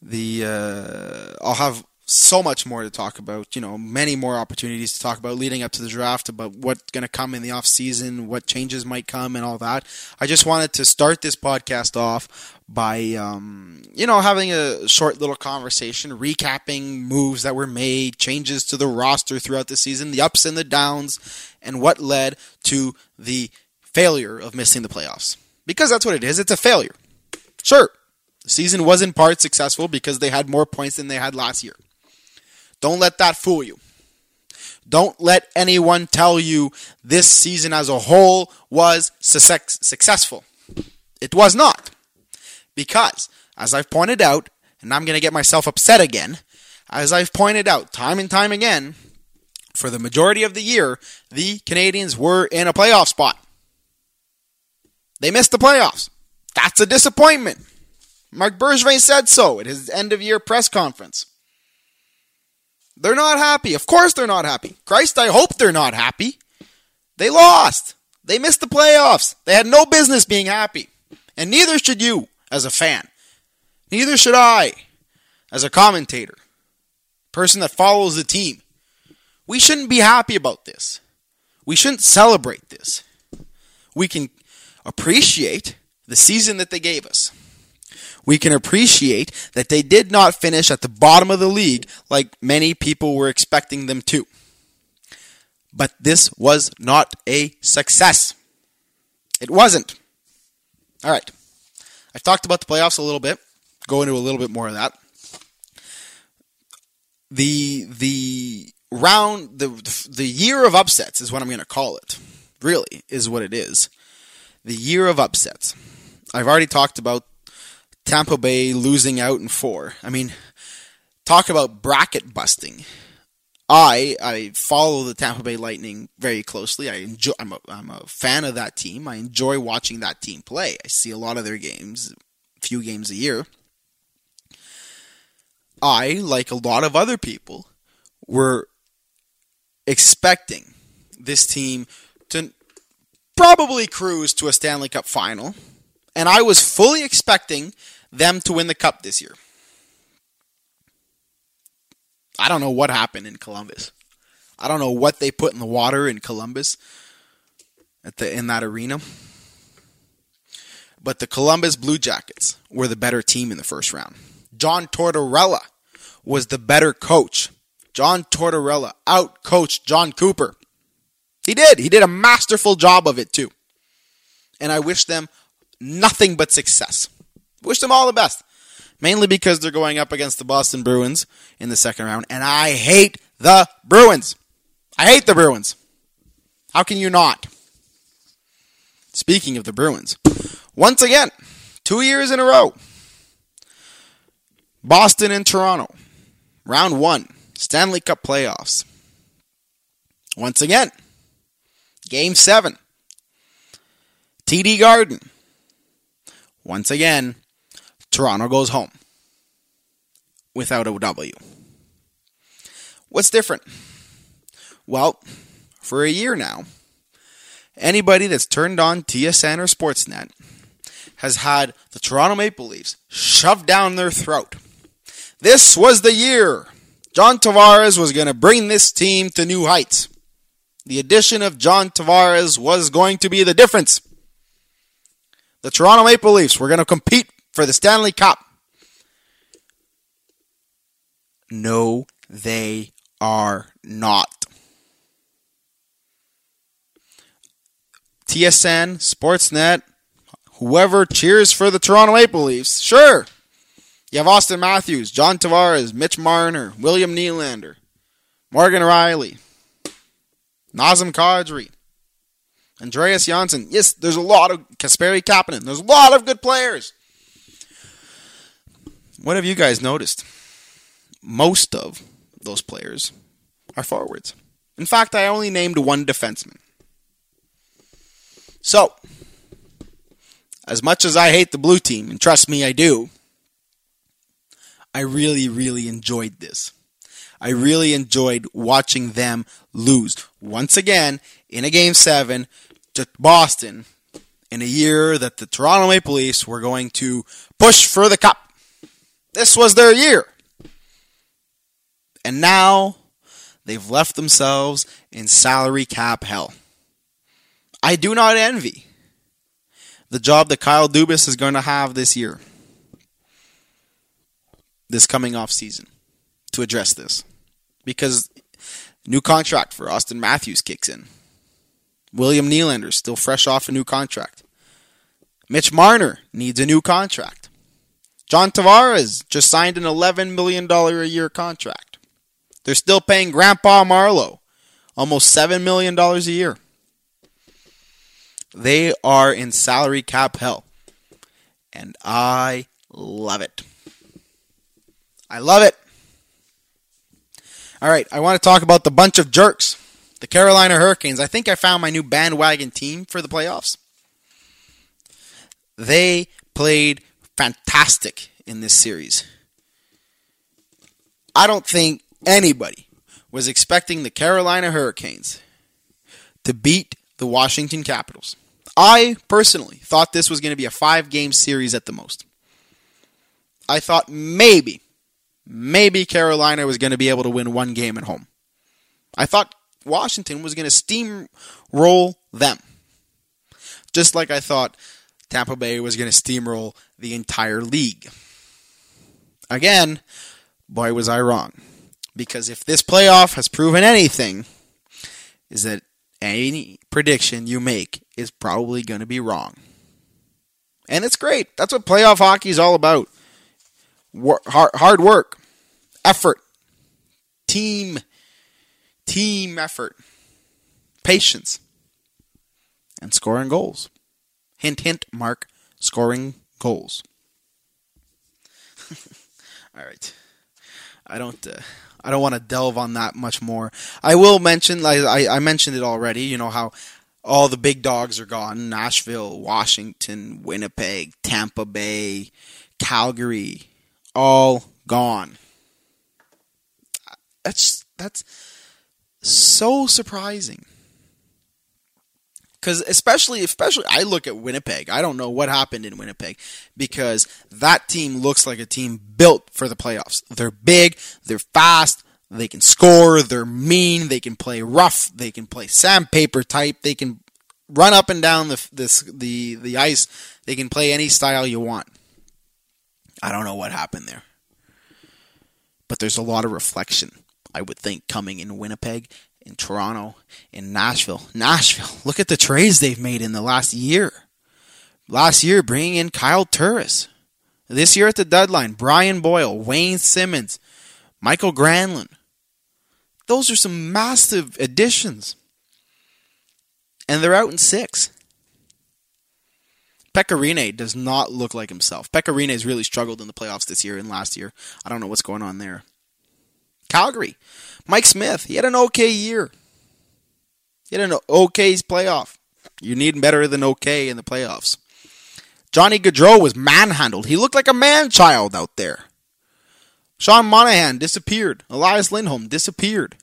The uh, I'll have so much more to talk about. You know, many more opportunities to talk about leading up to the draft, about what's going to come in the off season, what changes might come, and all that. I just wanted to start this podcast off by, um, you know, having a short little conversation, recapping moves that were made, changes to the roster throughout the season, the ups and the downs, and what led to the failure of missing the playoffs. Because that's what it is. It's a failure. Sure, season was in part successful because they had more points than they had last year. Don't let that fool you. Don't let anyone tell you this season as a whole was successful. It was not. Because, as I've pointed out, and I'm going to get myself upset again, as I've pointed out time and time again, for the majority of the year, the Canadiens were in a playoff spot. They missed the playoffs. That's a disappointment. Marc Bergevin said so at his end of year press conference. They're not happy. Of course they're not happy. Christ, I hope they're not happy. They lost. They missed the playoffs. They had no business being happy. And neither should you as a fan. Neither should I as a commentator, person that follows the team. We shouldn't be happy about this. We shouldn't celebrate this. We can appreciate the season that they gave us we can appreciate that they did not finish at the bottom of the league like many people were expecting them to. But this was not a success. It wasn't. All right. I've talked about the playoffs a little bit. Go into a little bit more of that. The the round the the year of upsets is what I'm going to call it. Really is what it is. The year of upsets. I've already talked about Tampa Bay losing out in four. I mean, talk about bracket busting. I I follow the Tampa Bay Lightning very closely. I enjoy. I'm a, I'm a fan of that team. I enjoy watching that team play. I see a lot of their games, a few games a year. I, like a lot of other people, were expecting this team to probably cruise to a Stanley Cup final, and I was fully expecting them to win the cup this year. I don't know what happened in Columbus. I don't know what they put in the water in Columbus at the in that arena. But the Columbus Blue Jackets were the better team in the first round. John Tortorella was the better coach. John Tortorella out coached Jon Cooper. He did. He did a masterful job of it too. And I wish them nothing but success. Wish them all the best. Mainly because they're going up against the Boston Bruins in the second round, and I hate the Bruins. I hate the Bruins. How can you not? Speaking of the Bruins, once again, two years in a row, Boston and Toronto, round one, Stanley Cup playoffs. Once again, game seven, TD Garden. Once again, Toronto goes home without a W. What's different? Well, for a year now, anybody that's turned on TSN or Sportsnet has had the Toronto Maple Leafs shoved down their throat. This was the year John Tavares was going to bring this team to new heights. The addition of John Tavares was going to be the difference. The Toronto Maple Leafs were going to compete for the Stanley Cup. No, they are not. TSN, Sportsnet, whoever cheers for the Toronto Maple Leafs, sure. You have Auston Matthews, John Tavares, Mitch Marner, William Nylander, Morgan Rielly, Nazem Kadri, Andreas Johnsson. Yes, there's a lot of Kasperi Kapanen. There's a lot of good players. What have you guys noticed? Most of those players are forwards. In fact, I only named one defenseman. So, as much as I hate the blue team, and trust me, I do, I really, really enjoyed this. I really enjoyed watching them lose once again in a game seven to Boston in a year that the Toronto Maple Leafs were going to push for the cup. This was their year. And now they've left themselves in salary cap hell. I do not envy the job that Kyle Dubas is going to have this year, this coming off season, to address this. Because new contract for Auston Matthews kicks in. William Nylander still fresh off a new contract. Mitch Marner needs a new contract. John Tavares just signed an $11 million a year contract. They're still paying Grandpa Marleau almost $7 million a year. They are in salary cap hell. And I love it. I love it. All right, I want to talk about the bunch of jerks, the Carolina Hurricanes. I think I found my new bandwagon team for the playoffs. They played fantastic in this series. I don't think anybody was expecting the Carolina Hurricanes to beat the Washington Capitals. I personally thought this was going to be a five game series at the most. I thought maybe, maybe Carolina was going to be able to win one game at home. I thought Washington was going to steamroll them. Just like I thought Tampa Bay was going to steamroll the entire league. Again, boy, was I wrong. Because if this playoff has proven anything, is that any prediction you make is probably going to be wrong. And it's great. That's what playoff hockey is all about. hard work, effort, team, team effort, patience, and scoring goals. Hint, hint, Marc, scoring goals. [laughs] all right. I don't. Uh, I don't want to delve on that much more. I will mention, like I, I mentioned it already. You know how all the big dogs are gone: Nashville, Washington, Winnipeg, Tampa Bay, Calgary, all gone. That's that's so surprising because especially especially I look at Winnipeg. I don't know what happened in Winnipeg because that team looks like a team built for the playoffs. They're big, they're fast, they can score, they're mean, they can play rough, they can play sandpaper type, they can run up and down the this the the ice, they can play any style you want. I don't know what happened there. But there's a lot of reflection, I would think, coming in Winnipeg in Toronto, in Nashville. Nashville, [laughs] look at the trades they've made in the last year. Last year, bringing in Kyle Turris. This year at the deadline, Brian Boyle, Wayne Simmonds, Mikael Granlund. Those are some massive additions. And they're out in six. Pekka Rinne does not look like himself. Pekka Rinne has really struggled in the playoffs this year and last year. I don't know what's going on there. Calgary. Mike Smith, he had an okay year. He had an okay playoff. You need better than okay in the playoffs. Johnny Gaudreau was manhandled. He looked like a man child out there. Sean Monahan disappeared. Elias Lindholm disappeared.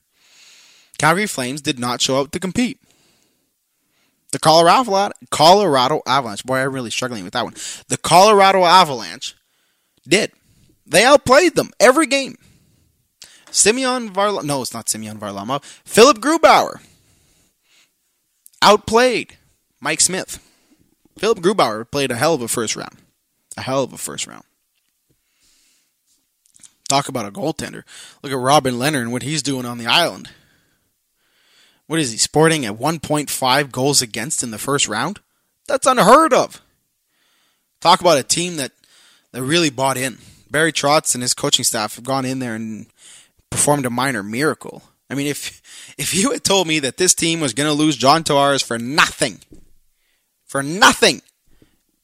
Calgary Flames did not show up to compete. The Colorado Colorado Avalanche. Boy, I'm really struggling with that one. The Colorado Avalanche did. They outplayed them every game. Semyon Varlamov. No, it's not Semyon Varlamov. Philipp Grubauer outplayed Mike Smith. Philipp Grubauer played a hell of a first round. A hell of a first round. Talk about a goaltender. Look at Robin Lehner and what he's doing on the island. What is he sporting at 1.5 goals against in the first round? That's unheard of. Talk about a team that, that really bought in. Barry Trotz and his coaching staff have gone in there and performed a minor miracle. I mean, if if you had told me that this team was going to lose John Tavares for nothing, for nothing,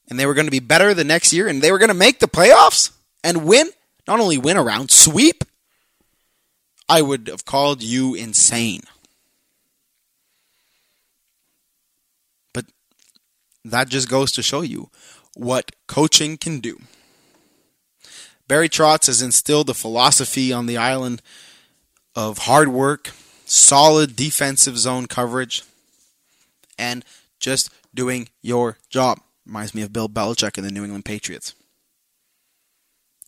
and they were going to be better the next year, and they were going to make the playoffs and win, not only win around, sweep, I would have called you insane. But that just goes to show you what coaching can do. Barry Trotz has instilled a philosophy on the island of hard work, solid defensive zone coverage, and just doing your job. Reminds me of Bill Belichick and the New England Patriots.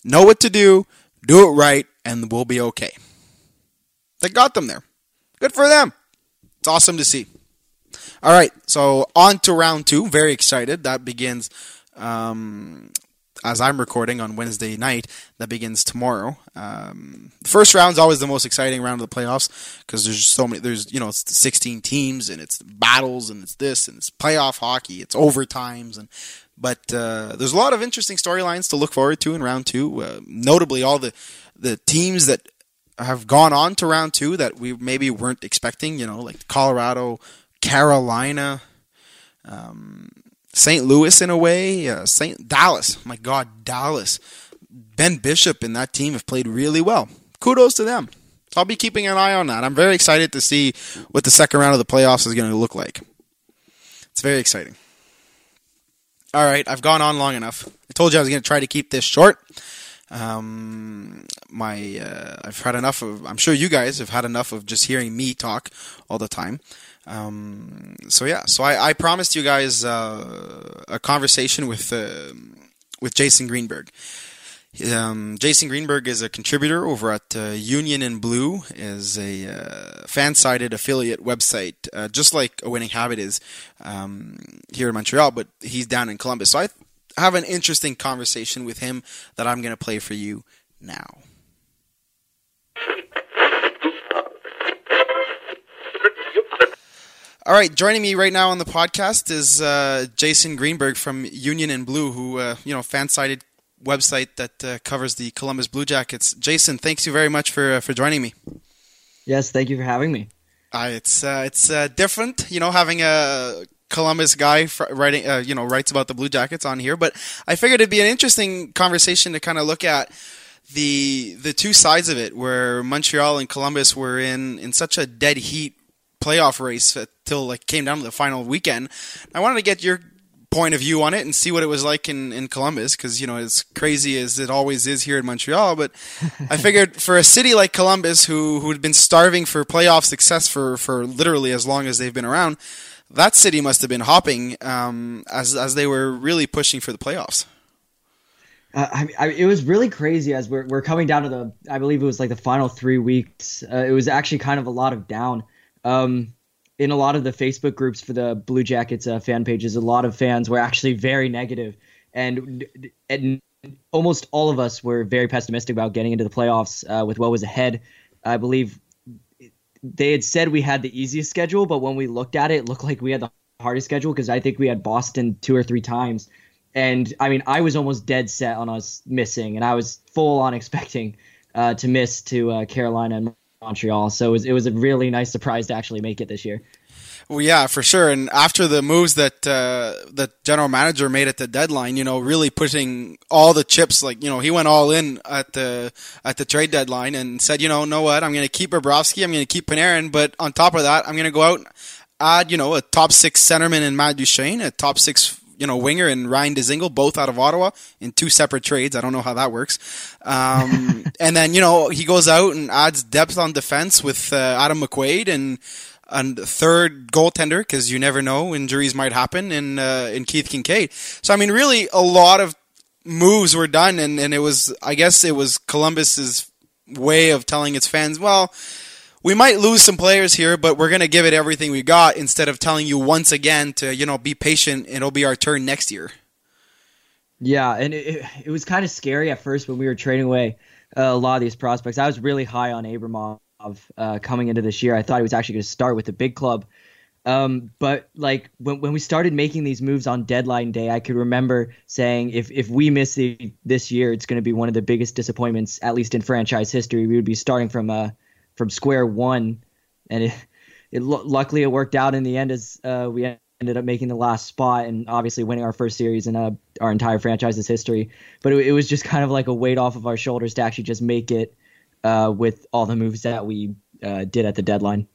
Know what to do, do it right, and we'll be okay. They got them there. Good for them. It's awesome to see. All right, so on to round two. Very excited. That begins um, as I'm recording on Wednesday night, that begins tomorrow. Um, the first round is always the most exciting round of the playoffs because there's so many. There's you know it's 16 teams and it's battles and it's this and it's playoff hockey. It's overtimes and but uh, there's a lot of interesting storylines to look forward to in round two. Uh, notably, all the the teams that have gone on to round two that we maybe weren't expecting. You know, like Colorado, Carolina, um, St. Louis in a way, uh, St. Dallas. My God, Dallas. Ben Bishop and that team have played really well. Kudos to them. So I'll be keeping an eye on that. I'm very excited to see what the second round of the playoffs is going to look like. It's very exciting. All right, I've gone on long enough. I told you I was going to try to keep this short. Um, my uh, I've had enough of. I'm sure you guys have had enough of just hearing me talk all the time. Um, so yeah, so I, I promised you guys uh, a conversation with uh, with Jason Greenberg. Um, Jason Greenberg is a contributor over at uh, Union and Blue, is a uh, fan-sided affiliate website, uh, just like a Winning Habit is um, here in Montreal, but he's down in Columbus. So I have an interesting conversation with him that I'm going to play for you now. All right, joining me right now on the podcast is uh, Jason Greenberg from Union and Blue, who uh, you know fan-sided website that uh, covers the Columbus Blue Jackets. Jason, thanks you very much for uh, for joining me. Yes, thank you for having me. Uh, it's uh, it's uh, different, you know, having a Columbus guy writing, uh, you know, writes about the Blue Jackets on here. But I figured it'd be an interesting conversation to kind of look at the the two sides of it, where Montreal and Columbus were in in such a dead heat playoff race till like came down to the final weekend. I wanted to get your point of view on it and see what it was like in, in Columbus because you know as crazy as it always is here in Montreal but [laughs] I figured for a city like Columbus who who had been starving for playoff success for for literally as long as they've been around that city must have been hopping um, as as they were really pushing for the playoffs. Uh, I, I, it was really crazy as we're, we're coming down to the I believe it was like the final three weeks. Uh, it was actually kind of a lot of down. Um, in a lot of the Facebook groups for the Blue Jackets uh, fan pages, a lot of fans were actually very negative, and, and almost all of us were very pessimistic about getting into the playoffs uh, with what was ahead. I believe they had said we had the easiest schedule, but when we looked at it, it looked like we had the hardest schedule because I think we had Boston two or three times. And I mean, I was almost dead set on us missing, and I was full on expecting uh, to miss to uh, Carolina and Montreal. So it was, it was a really nice surprise to actually make it this year. Well, yeah, for sure. And after the moves that uh, that general manager made at the deadline, you know, really putting all the chips, like you know, he went all in at the at the trade deadline and said, you know, know what, I'm going to keep Bobrovsky, I'm going to keep Panarin, but on top of that, I'm going to go out add, you know, a top six centerman in Matt Duchene, a top six you know, winger and Ryan Dzingel, both out of Ottawa in two separate trades. I don't know how that works. Um, [laughs] and then, you know, he goes out and adds depth on defense with uh, Adam McQuaid and and third goaltender because you never know injuries might happen in uh, in Keith Kinkaid. So I mean, really, a lot of moves were done, and and it was I guess it was Columbus's way of telling its fans, well, we might lose some players here, but we're going to give it everything we got instead of telling you once again to, you know, be patient it'll be our turn next year. Yeah, and it, it was kind of scary at first when we were trading away uh, a lot of these prospects. I was really high on Abramov uh, coming into this year. I thought he was actually going to start with the big club. Um, but like when when we started making these moves on deadline day, I could remember saying if if we miss the, this year, it's going to be one of the biggest disappointments, at least in franchise history. We would be starting from uh, from square one, and it, it luckily it worked out in the end as uh, we ended up making the last spot and obviously winning our first series in uh, our entire franchise's history. But it, it, was just kind of like a weight off of our shoulders to actually just make it uh, with all the moves that we uh, did at the deadline.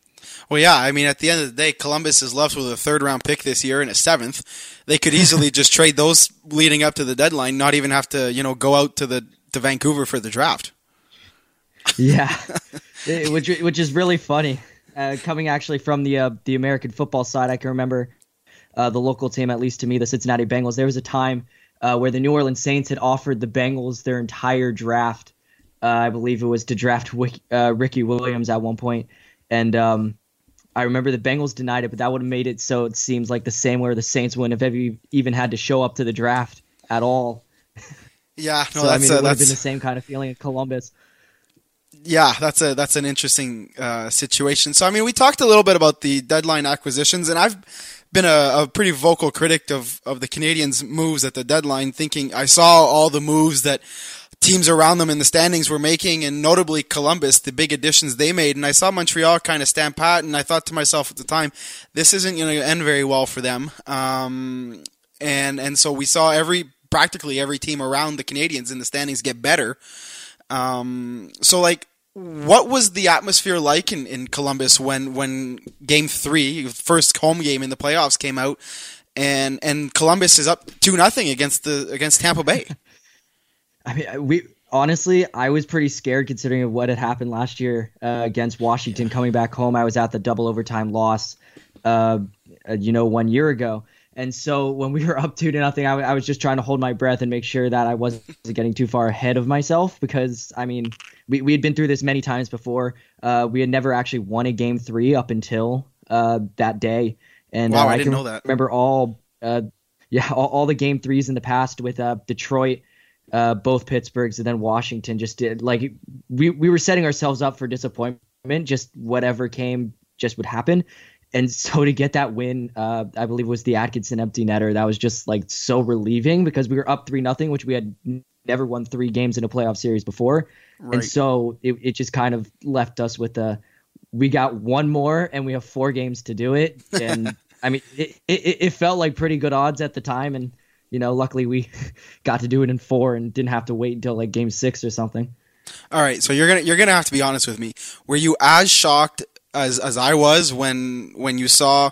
Well, yeah, I mean, at the end of the day, Columbus is left with a third round pick this year and a seventh. They could easily [laughs] just trade those leading up to the deadline, not even have to, you know, go out to the to Vancouver for the draft. Yeah, which which is really funny. Uh, coming actually from the uh, the American football side, I can remember uh, the local team, at least to me, the Cincinnati Bengals. There was a time uh, where the New Orleans Saints had offered the Bengals their entire draft. Uh, I believe it was to draft uh, Ricky Williams at one point, and um, I remember the Bengals denied it, but that would have made it so it seems like the same where the Saints wouldn't have even had to show up to the draft at all. Yeah, no, [laughs] so, I mean, it would have been the same kind of feeling in Columbus yeah, that's a that's an interesting uh, situation. So I mean, we talked a little bit about the deadline acquisitions, and I've been a, a, pretty vocal critic of of the Canadiens' moves at the deadline. Thinking I saw all the moves that teams around them in the standings were making, and notably Columbus, the big additions they made. And I saw Montreal kind of stand pat, and I thought to myself at the time, this isn't going to end very well for them. Um, and and so we saw every practically every team around the Canadiens in the standings get better. Um, so like. What was the atmosphere like in, in Columbus when, when game three, first home game in the playoffs came out and and Columbus is up two nothing against the against Tampa Bay. [laughs] I mean, we honestly, I was pretty scared considering of what had happened last year uh, against Washington. Yeah. Coming back home, I was at the double overtime loss, uh, uh, you know, one year ago. And so when we were up two to nothing, I, w- I was just trying to hold my breath and make sure that I wasn't getting too far ahead of myself because I mean, we we had been through this many times before. Uh, we had never actually won a game three up until uh, that day. And wow, uh, I, I didn't can know that. Remember all, uh, yeah, all, all, the game threes in the past with uh, Detroit uh, both Pittsburghs and then Washington just did like we we were setting ourselves up for disappointment. Just whatever came, just would happen. And so to get that win, uh, I believe it was the Atkinson empty netter. That was just like so relieving because we were up three nothing, which we had never won three games in a playoff series before. Right. And so it, it just kind of left us with a we got one more and we have four games to do it. [laughs] And I mean, it, it, it felt like pretty good odds at the time. And you know, luckily we [laughs] got to do it in four and didn't have to wait until like game six or something. All right, so you're gonna you're gonna have to be honest with me. Were you as shocked as as I was when when you saw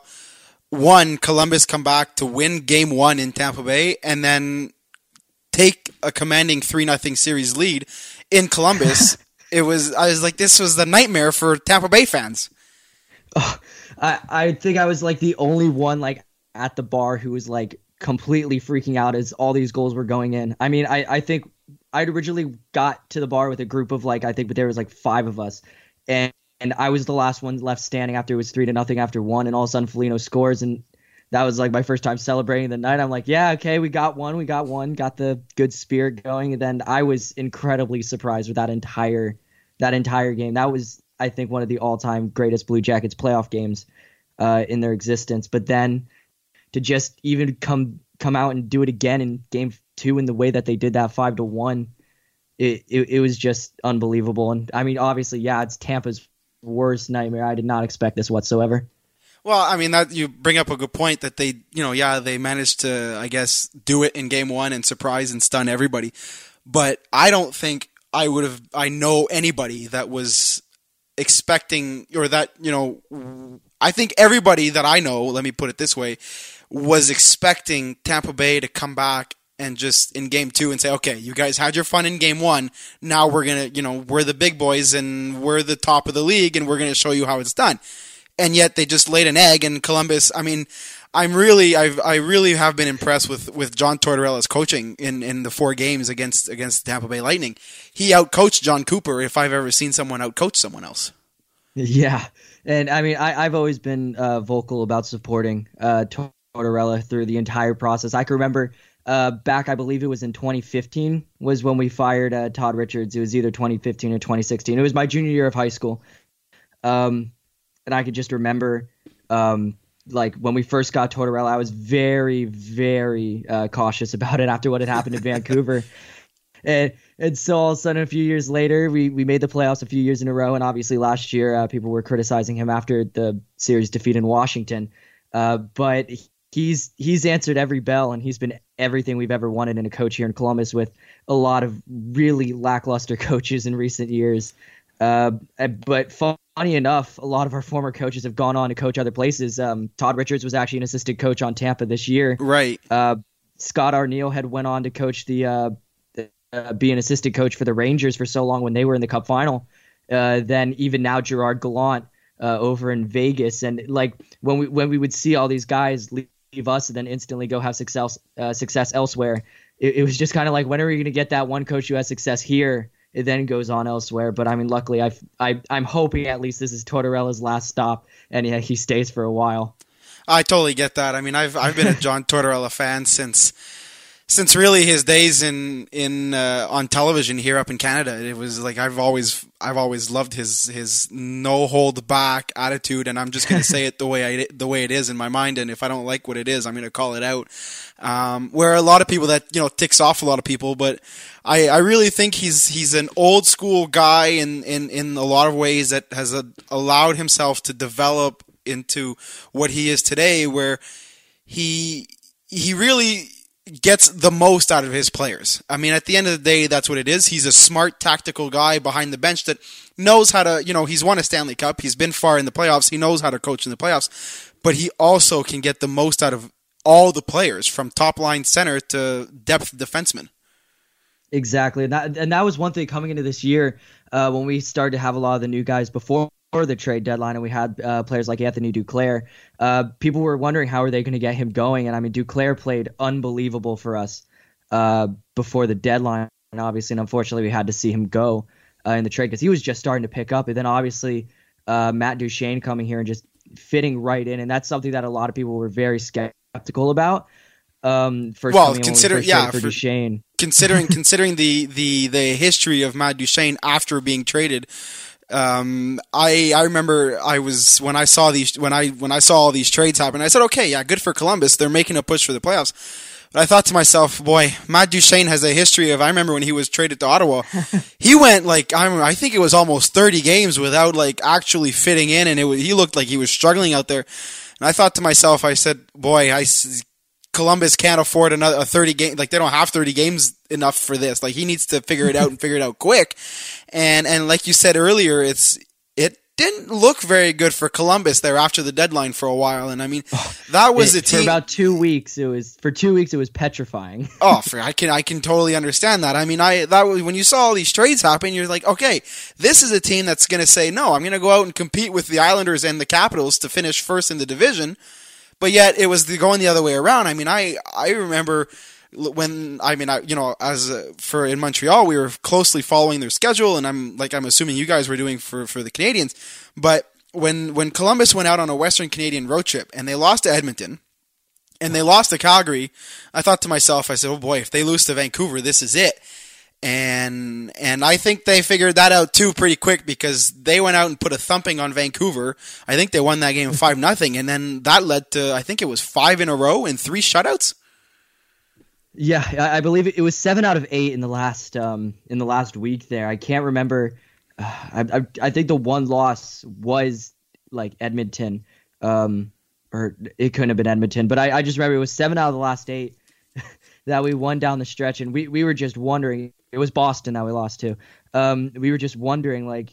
one Columbus come back to win game one in Tampa Bay and then take a commanding three nothing series lead in Columbus? [laughs] it was I was like this was the nightmare for Tampa Bay fans. Oh, I I think I was like the only one like at the bar who was like completely freaking out as all these goals were going in. I mean, I, I think I'd originally got to the bar with a group of like I think but there was like five of us, and and I was the last one left standing after it was three to nothing after one, and all of a sudden Foligno scores, and that was like my first time celebrating the night. I'm like, yeah, okay, we got one, we got one, got the good spirit going, and then I was incredibly surprised with that entire that entire game. That was I think one of the all time greatest Blue Jackets playoff games uh, in their existence. But then to just even come come out and do it again in game two in the way that they did that five to one, it, it, it was just unbelievable. And I mean, obviously, yeah, it's Tampa's worst nightmare. I did not expect this whatsoever. Well, I mean that you bring up a good point that they, you know, yeah, they managed to, I guess, do it in game one and surprise and stun everybody. But I don't think I would have. I know anybody that was expecting or that you know. I think everybody that I know, let me put it this way, was expecting Tampa Bay to come back and just in game two and say, okay, you guys had your fun in game one. Now we're going to, you know, we're the big boys and we're the top of the league and we're going to show you how it's done. And yet they just laid an egg in Columbus. I mean, I'm really, I've, I really have been impressed with, with John Tortorella's coaching in, in the four games against, against Tampa Bay Lightning. He outcoached Jon Cooper if I've ever seen someone outcoach someone else. [laughs] Yeah. And I mean, I, have always been uh, vocal about supporting uh, Tortorella through the entire process. I can remember uh, back, I believe it was in 2015, was when we fired uh, Todd Richards. It was either 2015 or 2016. It was my junior year of high school. Um, and I could just remember, um, like when we first got Tortorella, I was very, very uh, cautious [laughs] about it after what had happened in Vancouver. [laughs] And, and so all of a sudden, a few years later, we, we made the playoffs a few years in a row. And obviously, last year, uh, people were criticizing him after the series defeat in Washington. Uh, but he's he's answered every bell and he's been everything we've ever wanted in a coach here in Columbus with a lot of really lackluster [laughs] coaches in recent years. Uh, but funny enough, a lot of our former coaches have gone on to coach other places. Um, Todd Richards was actually an assistant coach on Tampa this year. Right. Uh, Scott Arniel had went on to coach the, uh, uh, be an assistant coach for the Rangers for so long when they were in the Cup final. Uh, then even now Gerard Gallant uh, over in Vegas, and like when we when we would see all these guys leave leave us and then instantly go have success uh, success elsewhere. It, it was just kind of like when are we going to get that one coach who has success here? It then goes on elsewhere. But I mean, luckily, I've, I I'm hoping at least this is Tortorella's last stop, and yeah, he stays for a while. I totally get that. I mean, I've I've been a John Tortorella fan since since really his days in in uh, on television here up in Canada, it was like I've always I've always loved his his no hold back attitude, and I'm just gonna say it the way I the way it is in my mind, and if I don't like what it is, I'm gonna call it out. Um, where a lot of people that you know ticks off a lot of people, but I, I really think he's he's an old school guy in in in a lot of ways that has a, allowed himself to develop into what he is today, where he he really gets the most out of his players. I mean, at the end of the day, that's what it is. He's a smart tactical guy behind the bench that knows how to, you know, he's won a Stanley Cup. He's been far in the playoffs. He knows how to coach in the playoffs, but he also can get the most out of all the players from top line center to depth defenseman. Exactly. And that, and that was one thing coming into this year uh, when we started to have a lot of the new guys before the trade deadline and we had uh, players like Anthony Duclair, uh, people were wondering how are they going to get him going. And I mean, Duclair played unbelievable for us uh, before the deadline. And obviously, and unfortunately, we had to see him go uh, in the trade because he was just starting to pick up. And then obviously, uh, Matt Duchene coming here and just fitting right in. And that's something that a lot of people were very skeptical about. Um, well, consider we yeah, for, for Duchene. considering [laughs] considering the the the history of Matt Duchene after being traded um, I I remember I was when I saw these when I when I saw all these trades happen. I said, okay, yeah, good for Columbus. They're making a push for the playoffs. But I thought to myself, boy, Matt Duchene has a history of. I remember when he was traded to Ottawa, [laughs] he went like I I think it was almost thirty games without like actually fitting in, and it was, he looked like he was struggling out there. And I thought to myself, I said, boy, I Columbus can't afford another a 30 game like they don't have 30 games enough for this. Like he needs to figure it out and figure it out quick. And and like you said earlier, it's it didn't look very good for Columbus there after the deadline for a while. And I mean, that was it, a team for about two weeks. It was for two weeks. It was petrifying. [laughs] oh, for, I can I can totally understand that. I mean, I that was when you saw all these trades happen, you're like, okay, this is a team that's going to say no. I'm going to go out and compete with the Islanders and the Capitals to finish first in the division. But yet it was the, going the other way around. I mean, I I remember when I mean I you know as a, for in Montreal we were closely following their schedule, and I'm like I'm assuming you guys were doing for for the Canadiens, but when when Columbus went out on a Western Canadian road trip and they lost to Edmonton. And they lost to Calgary. I thought to myself, I said, "Oh boy, if they lose to Vancouver, this is it." and and I think they figured that out too pretty quick because they went out and put a thumping on Vancouver. I think they won that game five nothing, and then that led to I think it was five in a row and three shutouts. Yeah, I believe it was seven out of eight in the last um, in the last week. There, I can't remember. [sighs] I, I, I think the one loss was like Edmonton, um, or it couldn't have been Edmonton, but I, I just remember it was seven out of the last eight [laughs] that we won down the stretch, and we, we were just wondering it was Boston that we lost to. Um, we were just wondering, like,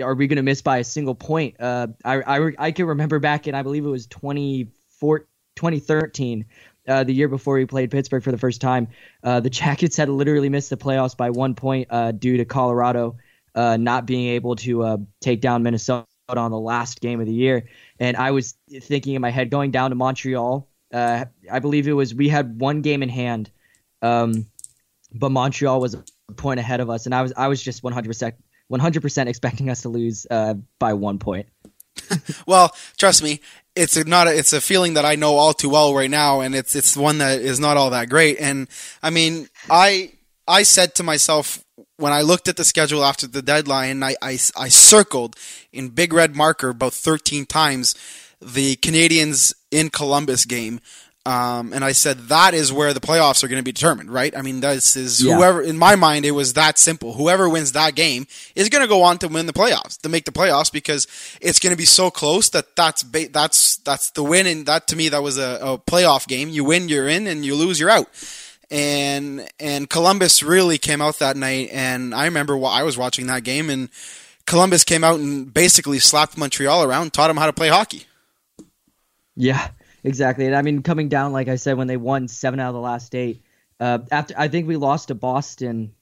are we going to miss by a single point? Uh, I, I, I can remember back in, I believe it was 2013, uh, the year before we played Pittsburgh for the first time. Uh, the [laughs] Jackets had literally missed the playoffs by one point uh, due to Colorado uh, not being able to uh, take down Minnesota on the last game of the year. And I was thinking in my head, going down to Montreal. I believe it was we had one game in hand. Um, but Montreal was a point ahead of us, and I was I was just 100 percent 100 percent expecting us to lose uh, by one point. [laughs] well, trust me, it's not a, it's a feeling that I know all too well right now, and it's it's one that is not all that great. And I mean, I I said to myself when I looked at the schedule after the deadline, I I, I circled in big red marker about 13 times the Canadiens in Columbus game um, and I said that is where the playoffs are going to be determined, right? I mean, this is yeah. whoever, in my mind, it was that simple. Whoever wins that game is going to go on to win the playoffs, to make the playoffs, because it's going to be so close that that's ba- that's that's the win. And that to me, that was a, a playoff game. You win, you're in, and you lose, you're out. And and Columbus really came out that night, and I remember while I was watching that game, and Columbus came out and basically slapped Montreal around, taught them how to play hockey. Yeah, Exactly. And I mean, coming down, like I said, when they won seven out of the last eight, uh, after I think we lost to Boston,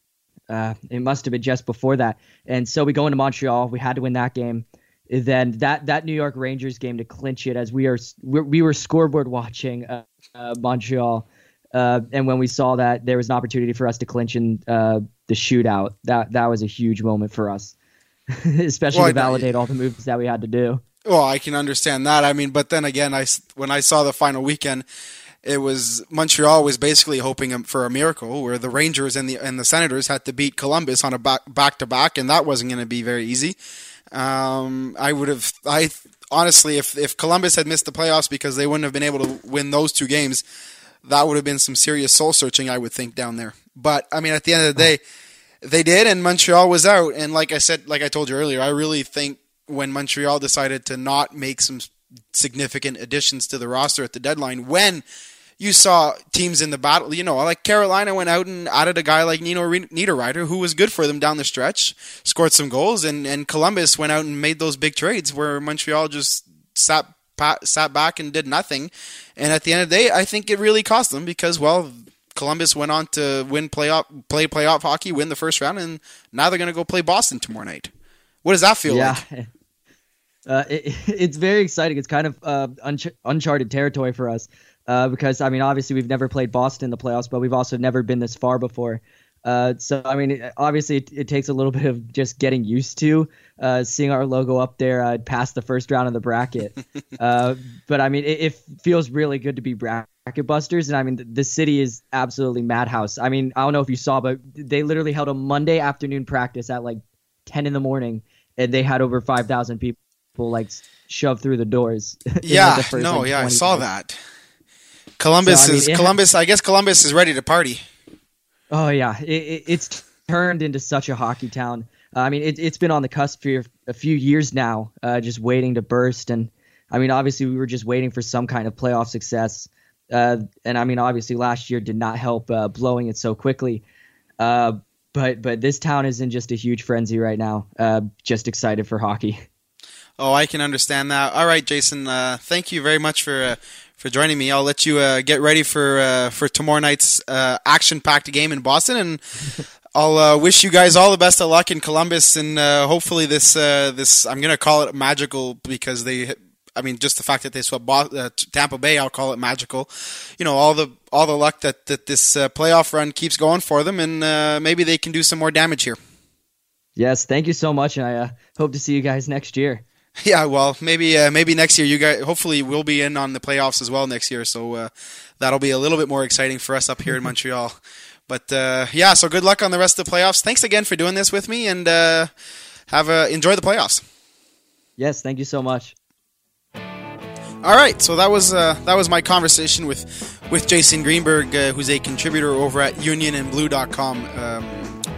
uh, it must have been just before that. And so we go into Montreal. We had to win that game. Then that that New York Rangers game to clinch it, as we are we were scoreboard watching uh, uh, Montreal, uh, and when we saw that there was an opportunity for us to clinch in uh, the shootout, that that was a huge moment for us, [laughs] especially well, to validate all the moves that we had to do. Well, I can understand that. I mean, but then again, I when I saw the final weekend, it was Montreal was basically hoping for a miracle, where the Rangers and the and the Senators had to beat Columbus on a back to back, and that wasn't going to be very easy. Um, I would have, I honestly, if if Columbus had missed the playoffs because they wouldn't have been able to win those two games, that would have been some serious soul searching, I would think, down there. But I mean, at the end of the day, they did, and Montreal was out. And like I said, like I told you earlier, I really think when Montreal decided to not make some significant additions to the roster at the deadline, when you saw teams in the battle, you know, like Carolina went out and added a guy like Nino Niederreiter, who was good for them down the stretch, scored some goals, and, and Columbus went out and made those big trades where Montreal just sat sat back and did nothing. And at the end of the day, I think it really cost them because, well, Columbus went on to win playoff, play playoff hockey, win the first round, and now they're going to go play Boston tomorrow night. What does that feel yeah. like? [laughs] Uh, it, [laughs] it's very exciting. It's kind of uh, unch- uncharted territory for us uh, because I mean, obviously we've never played Boston in the playoffs, but we've also never been this far before. Uh, so I mean, obviously it, it, takes a little [laughs] bit of just getting used to uh, seeing our logo up there uh, past the first round of the bracket. [laughs] Uh, but I mean, it, it, feels really good to be bracket busters, and I mean, the, the, city is absolutely madhouse. I mean, I don't know if you saw, but they literally held a Monday afternoon practice at like 10 in the morning, and they had over 5,000 people like shoved through the doors. [laughs] Yeah, the first, no, like, yeah, I saw that. Columbus so, I mean, is Columbus. I guess Columbus is ready to party. Oh yeah, it, it, it's turned into such a hockey town. Uh, I mean, it, has been on the cusp for a few years now, uh, just waiting to burst. And I mean, obviously, we were just waiting for some kind of playoff success. Uh, and I mean, obviously, last year did not help uh, blowing it so quickly. Uh, but but this town is in just a huge frenzy right now. Uh, just excited for hockey. [laughs] Oh, I can understand that. All right, Jason. thank you very much for for joining me. I'll let you uh, get ready for uh, for tomorrow night's uh, action-packed game in Boston, and [laughs] I'll uh, wish you guys all the best of luck in Columbus, and uh, hopefully this uh, this I'm gonna call it magical because they. I mean, just the fact that they swept Tampa Bay, I'll call it magical. You know, all the all the luck that that this playoff run keeps going for them, and maybe they can do some more damage here. Yes, thank you so much, and I hope to see you guys next year. [laughs] Yeah, well, maybe uh, maybe next year you guys. Hopefully, we'll be in on the playoffs as well next year, so uh, that'll be a little bit more exciting for us up here in [laughs] Montreal. But uh, yeah, so good luck on the rest of the playoffs. Thanks again for doing this with me, and uh, have a enjoy the playoffs. Yes, thank you so much. All right, so that was uh, that was my conversation with with Jason Greenberg, uh, who's a contributor over at UnionandBlue.com um,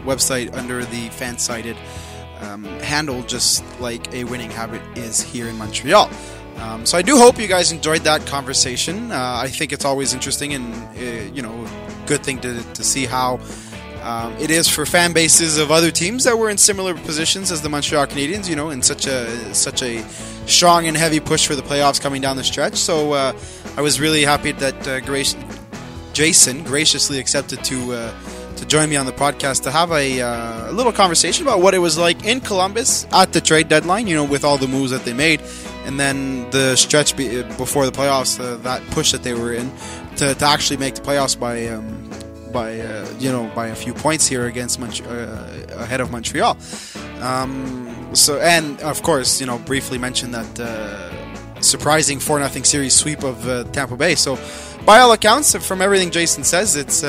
website under the Fansided um, handle just like a winning habit is here in Montreal. Um, so I do hope you guys enjoyed that conversation. Uh, I think it's always interesting and uh, you know good thing to, to see how um, it is for fan bases of other teams that were in similar positions as the Montreal Canadiens. You know, in such a such a strong and heavy push for the playoffs coming down the stretch. So uh, I was really happy that uh, Grace, Jason graciously accepted to uh, to join me on the podcast to have a, uh, a, little conversation about what it was like in Columbus at the trade deadline, you know, with all the moves that they made, and then the stretch be, before the playoffs, uh, that push that they were in to, to actually make the playoffs by. Um, by uh, you know by a few points here against Mont- uh, ahead of Montreal, um, so and of course you know briefly mention that uh, surprising four nothing series sweep of uh, Tampa Bay. So by all accounts, from everything Jason says, it's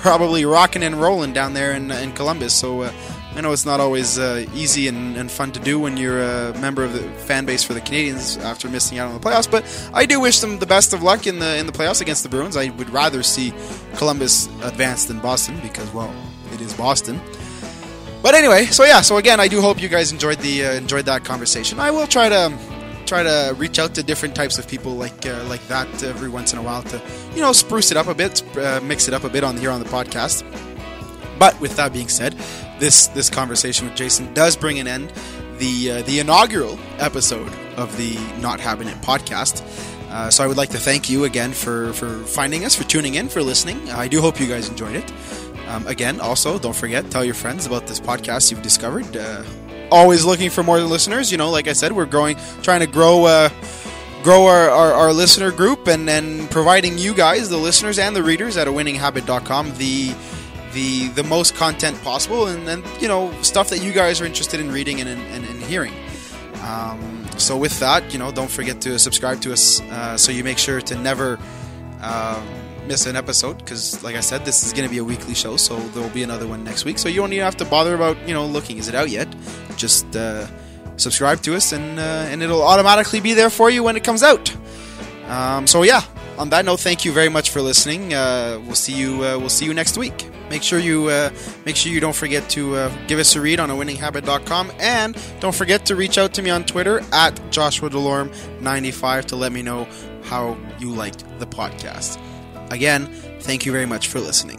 probably rocking and rolling down there in, in Columbus. So uh, I know it's not always uh, easy and, and, fun to do when you're a member of the fan base for the Canadiens after missing out on the playoffs. But I do wish them the best of luck in the in the playoffs against the Bruins. I would rather see Columbus advance than Boston because, well, it is Boston. But anyway, so yeah, so again, I do hope you guys enjoyed the uh, enjoyed that conversation. I will try to try to reach out to different types of people like uh, like that every once in a while to you know spruce it up a bit, uh, mix it up a bit on here on the podcast. But with that being said, this this conversation with Jason does bring an end the uh, the inaugural episode of the Not Having It podcast. Uh, so I would like to thank you again for for finding us, for tuning in, for listening. I do hope you guys enjoyed it. Um, again, also don't forget tell your friends about this podcast you've discovered. Uh, always looking for more listeners. You know, like I said, we're growing, trying to grow, uh, grow our, our, our, listener group, and then providing you guys, the listeners and the readers at a winninghabit.com, the the the most content possible, and then you know stuff that you guys are interested in reading and and, and hearing. Um, so with that, you know, don't forget to subscribe to us uh, so you make sure to never um, miss an episode because, like I said, this is going to be a weekly show, so there will be another one next week. So you don't even have to bother about you know looking. Is it out yet? Just uh, subscribe to us, and uh, and it'll automatically be there for you when it comes out. Um, so yeah. On that note, thank you very much for listening. Uh, we'll see you. Uh, we'll see you next week. Make sure you make sure you don't forget to give us a read on a winninghabit.com and don't forget to reach out to me on Twitter at Joshua Delorme 95 to let me know how you liked the podcast. Again, thank you very much for listening.